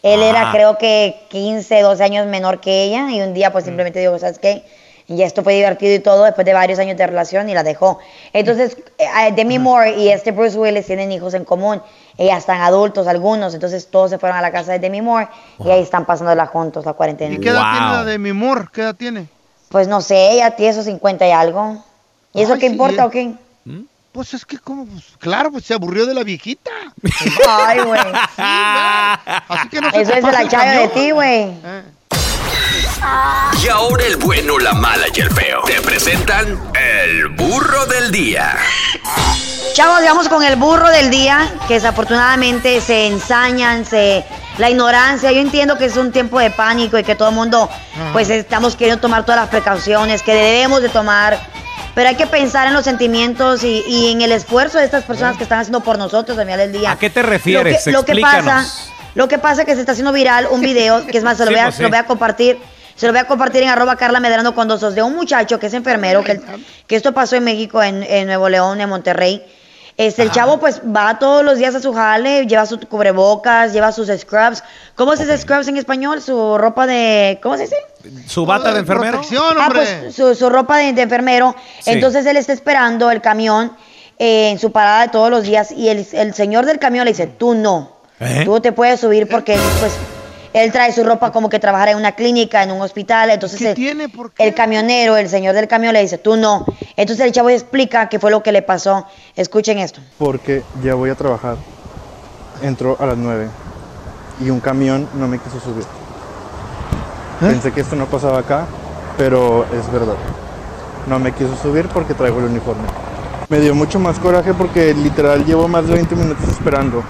Él Ah. era, creo que 15, 12 años menor que ella y un día pues simplemente digo, ¿sabes qué? Y esto fue divertido y todo después de varios años de relación y la dejó. Entonces, eh, Demi Moore y este Bruce Willis tienen hijos en común. Ellas están adultos, algunos. Entonces, todos se fueron a la casa de Demi Moore y ahí están pasándola juntos, la cuarentena. ¿Y qué edad tiene la de mi amor? ¿Qué edad tiene? Pues no sé, ella tiene esos 50 y algo. ¿Y eso Ay, qué sí, importa eh. o qué? Pues es que como, pues, claro, pues se aburrió de la viejita. Ay, güey. Así que no se Eso es pase la chava de ti, güey. Y ahora el bueno, la mala y el feo. Te presentan el burro del día. Chavos, vamos con el burro del día, que desafortunadamente se ensañan, se la ignorancia. Yo entiendo que es un tiempo de pánico y que todo el mundo, pues estamos queriendo tomar todas las precauciones que debemos de tomar. Pero hay que pensar en los sentimientos y, y en el esfuerzo de estas personas que están haciendo por nosotros al final del día. ¿A qué te refieres? Lo que, lo que pasa, lo que pasa es que se está haciendo viral un video, que es más, se lo, Sí, voy, a, pues, lo voy a compartir. Se lo voy a compartir en arroba Carla Medrano con dosos de un muchacho que es enfermero, que, que esto pasó en México, en, en Nuevo León, en Monterrey. Este, el chavo pues va todos los días a su jale, lleva su cubrebocas, lleva sus scrubs. ¿Cómo se dice scrubs en español? Su ropa de... ¿Cómo se dice? ¿Su bata de enfermero? Ah, pues su, su ropa de, de enfermero. Sí. Entonces él está esperando el camión eh, en su parada de todos los días y el, el señor del camión le dice, tú no, ¿Eh? tú te puedes subir porque pues Él trae su ropa como que trabajara en una clínica, en un hospital. Entonces el, el camionero, el señor del camión le dice, tú no. Entonces el chavo explica qué fue lo que le pasó. Escuchen esto. porque ya voy a trabajar. Entró a las 9 y un camión no me quiso subir. Pensé que esto no pasaba acá, pero es verdad. No me quiso subir porque traigo el uniforme. Me dio mucho más coraje porque literal llevo más de 20 minutos esperando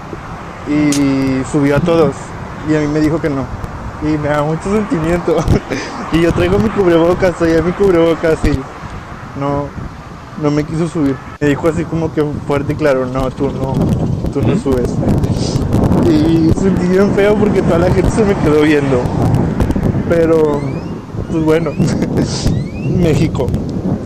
y subió a todos y a mí me dijo que no. Y me da mucho sentimiento. y yo traigo mi cubrebocas, traía mi cubrebocas y no, no me quiso subir. Me dijo así como que fuerte y claro, no, tú no, tú no subes. Y sentí bien feo porque toda la gente se me quedó viendo. Pero, pues bueno, México,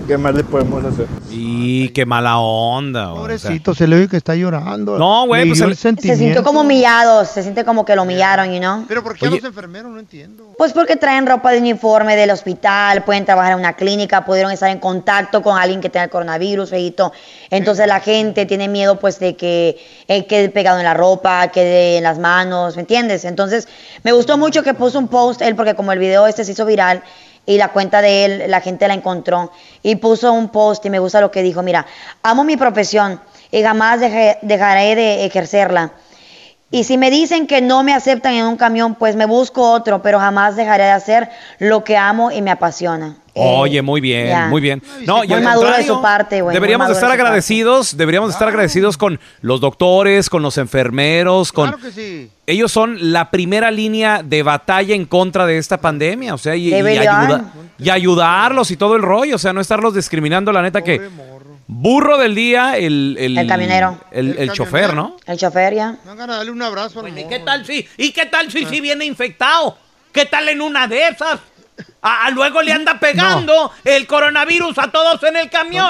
¿qué más le podemos hacer? Y qué mala onda. güey, o sea. Pobrecito, se le oye que está llorando. No, güey, pues el- Se sintió como humillado, se siente como que lo humillaron, you know. Pero ¿por qué los enfermeros? No entiendo. Pues porque traen ropa de uniforme del hospital, pueden trabajar en una clínica, pudieron estar en contacto con alguien que tenga el coronavirus, feito. Entonces la gente tiene miedo pues de que eh, quede pegado en la ropa, quede en las manos, ¿me entiendes? Entonces me gustó mucho que puso un post él porque como el video este se hizo viral y la cuenta de él, la gente la encontró y puso un post y me gusta lo que dijo, mira, amo mi profesión y jamás dejaré de ejercerla. Y si me dicen que no me aceptan en un camión, pues me busco otro, pero jamás dejaré de hacer lo que amo y me apasiona. Oye, muy bien, muy bien. No, Muy maduro de su parte, güey, Deberíamos estar de su parte. agradecidos, deberíamos de estar agradecidos con los doctores, con los enfermeros, con Claro que sí. ellos son la primera línea de batalla en contra de esta pandemia, o sea, y, y Deberían. ayuda- y ayudarlos y todo el rollo, o sea, no estarlos discriminando, la neta que burro del día el el, El camionero. el, el chofer, ¿no? El chofer ya. De darle un abrazo al ¿Y qué tal si, y qué tal si, si viene infectado? ¿Qué tal en una de esas? A, a luego le anda pegando el coronavirus a todos en el camión.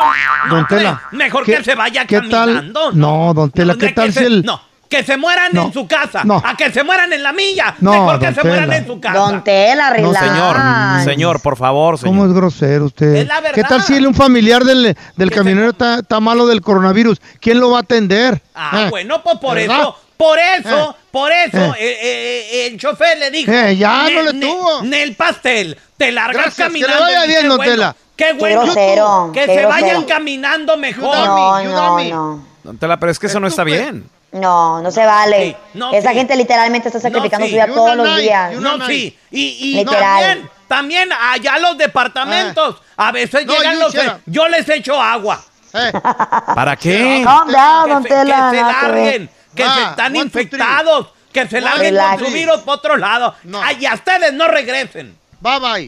No, Don Tela, mejor ¿qué- que se vaya ¿qué tal? caminando. No, don Tela, ¿qué tal si el... No, que se mueran No, en su casa. no. A que se mueran en la milla. No, mejor que don se mueran Tela. en su casa. Don Tela, No, señor, señor, por favor, señor. ¿Cómo es grosero usted? Es la verdad. ¿Qué tal si un familiar del, del camionero está, malo del coronavirus? ¿Quién lo va a atender? Ah, Eh, bueno, pues por ¿verdad? eso, por eso, Eh. por eso, Eh. eh, el chofer le dijo. Eh, ya "Ne- no le tuvo". Nel pastel, te largas Gracias, que le caminando. vaya bien, qué don bueno, Tela. Qué Qué bueno. grosero, que qué se grosero. vayan caminando mejor. No, no, no. Don Tela, pero es que eso no está bien. No, no se vale. no, Esa sí. gente literalmente está sacrificando sí. su vida todos los night, días. No, sí. Y, y Literal. también, también allá los departamentos. A veces No, llegan los. shut. Yo les echo agua. ¿Para qué? Calm down, que se, que larguen, que se están one, two, three. infectados, que se larguen Relax. con su virus por otro lado. Ay, y a ustedes no regresen. Bye bye.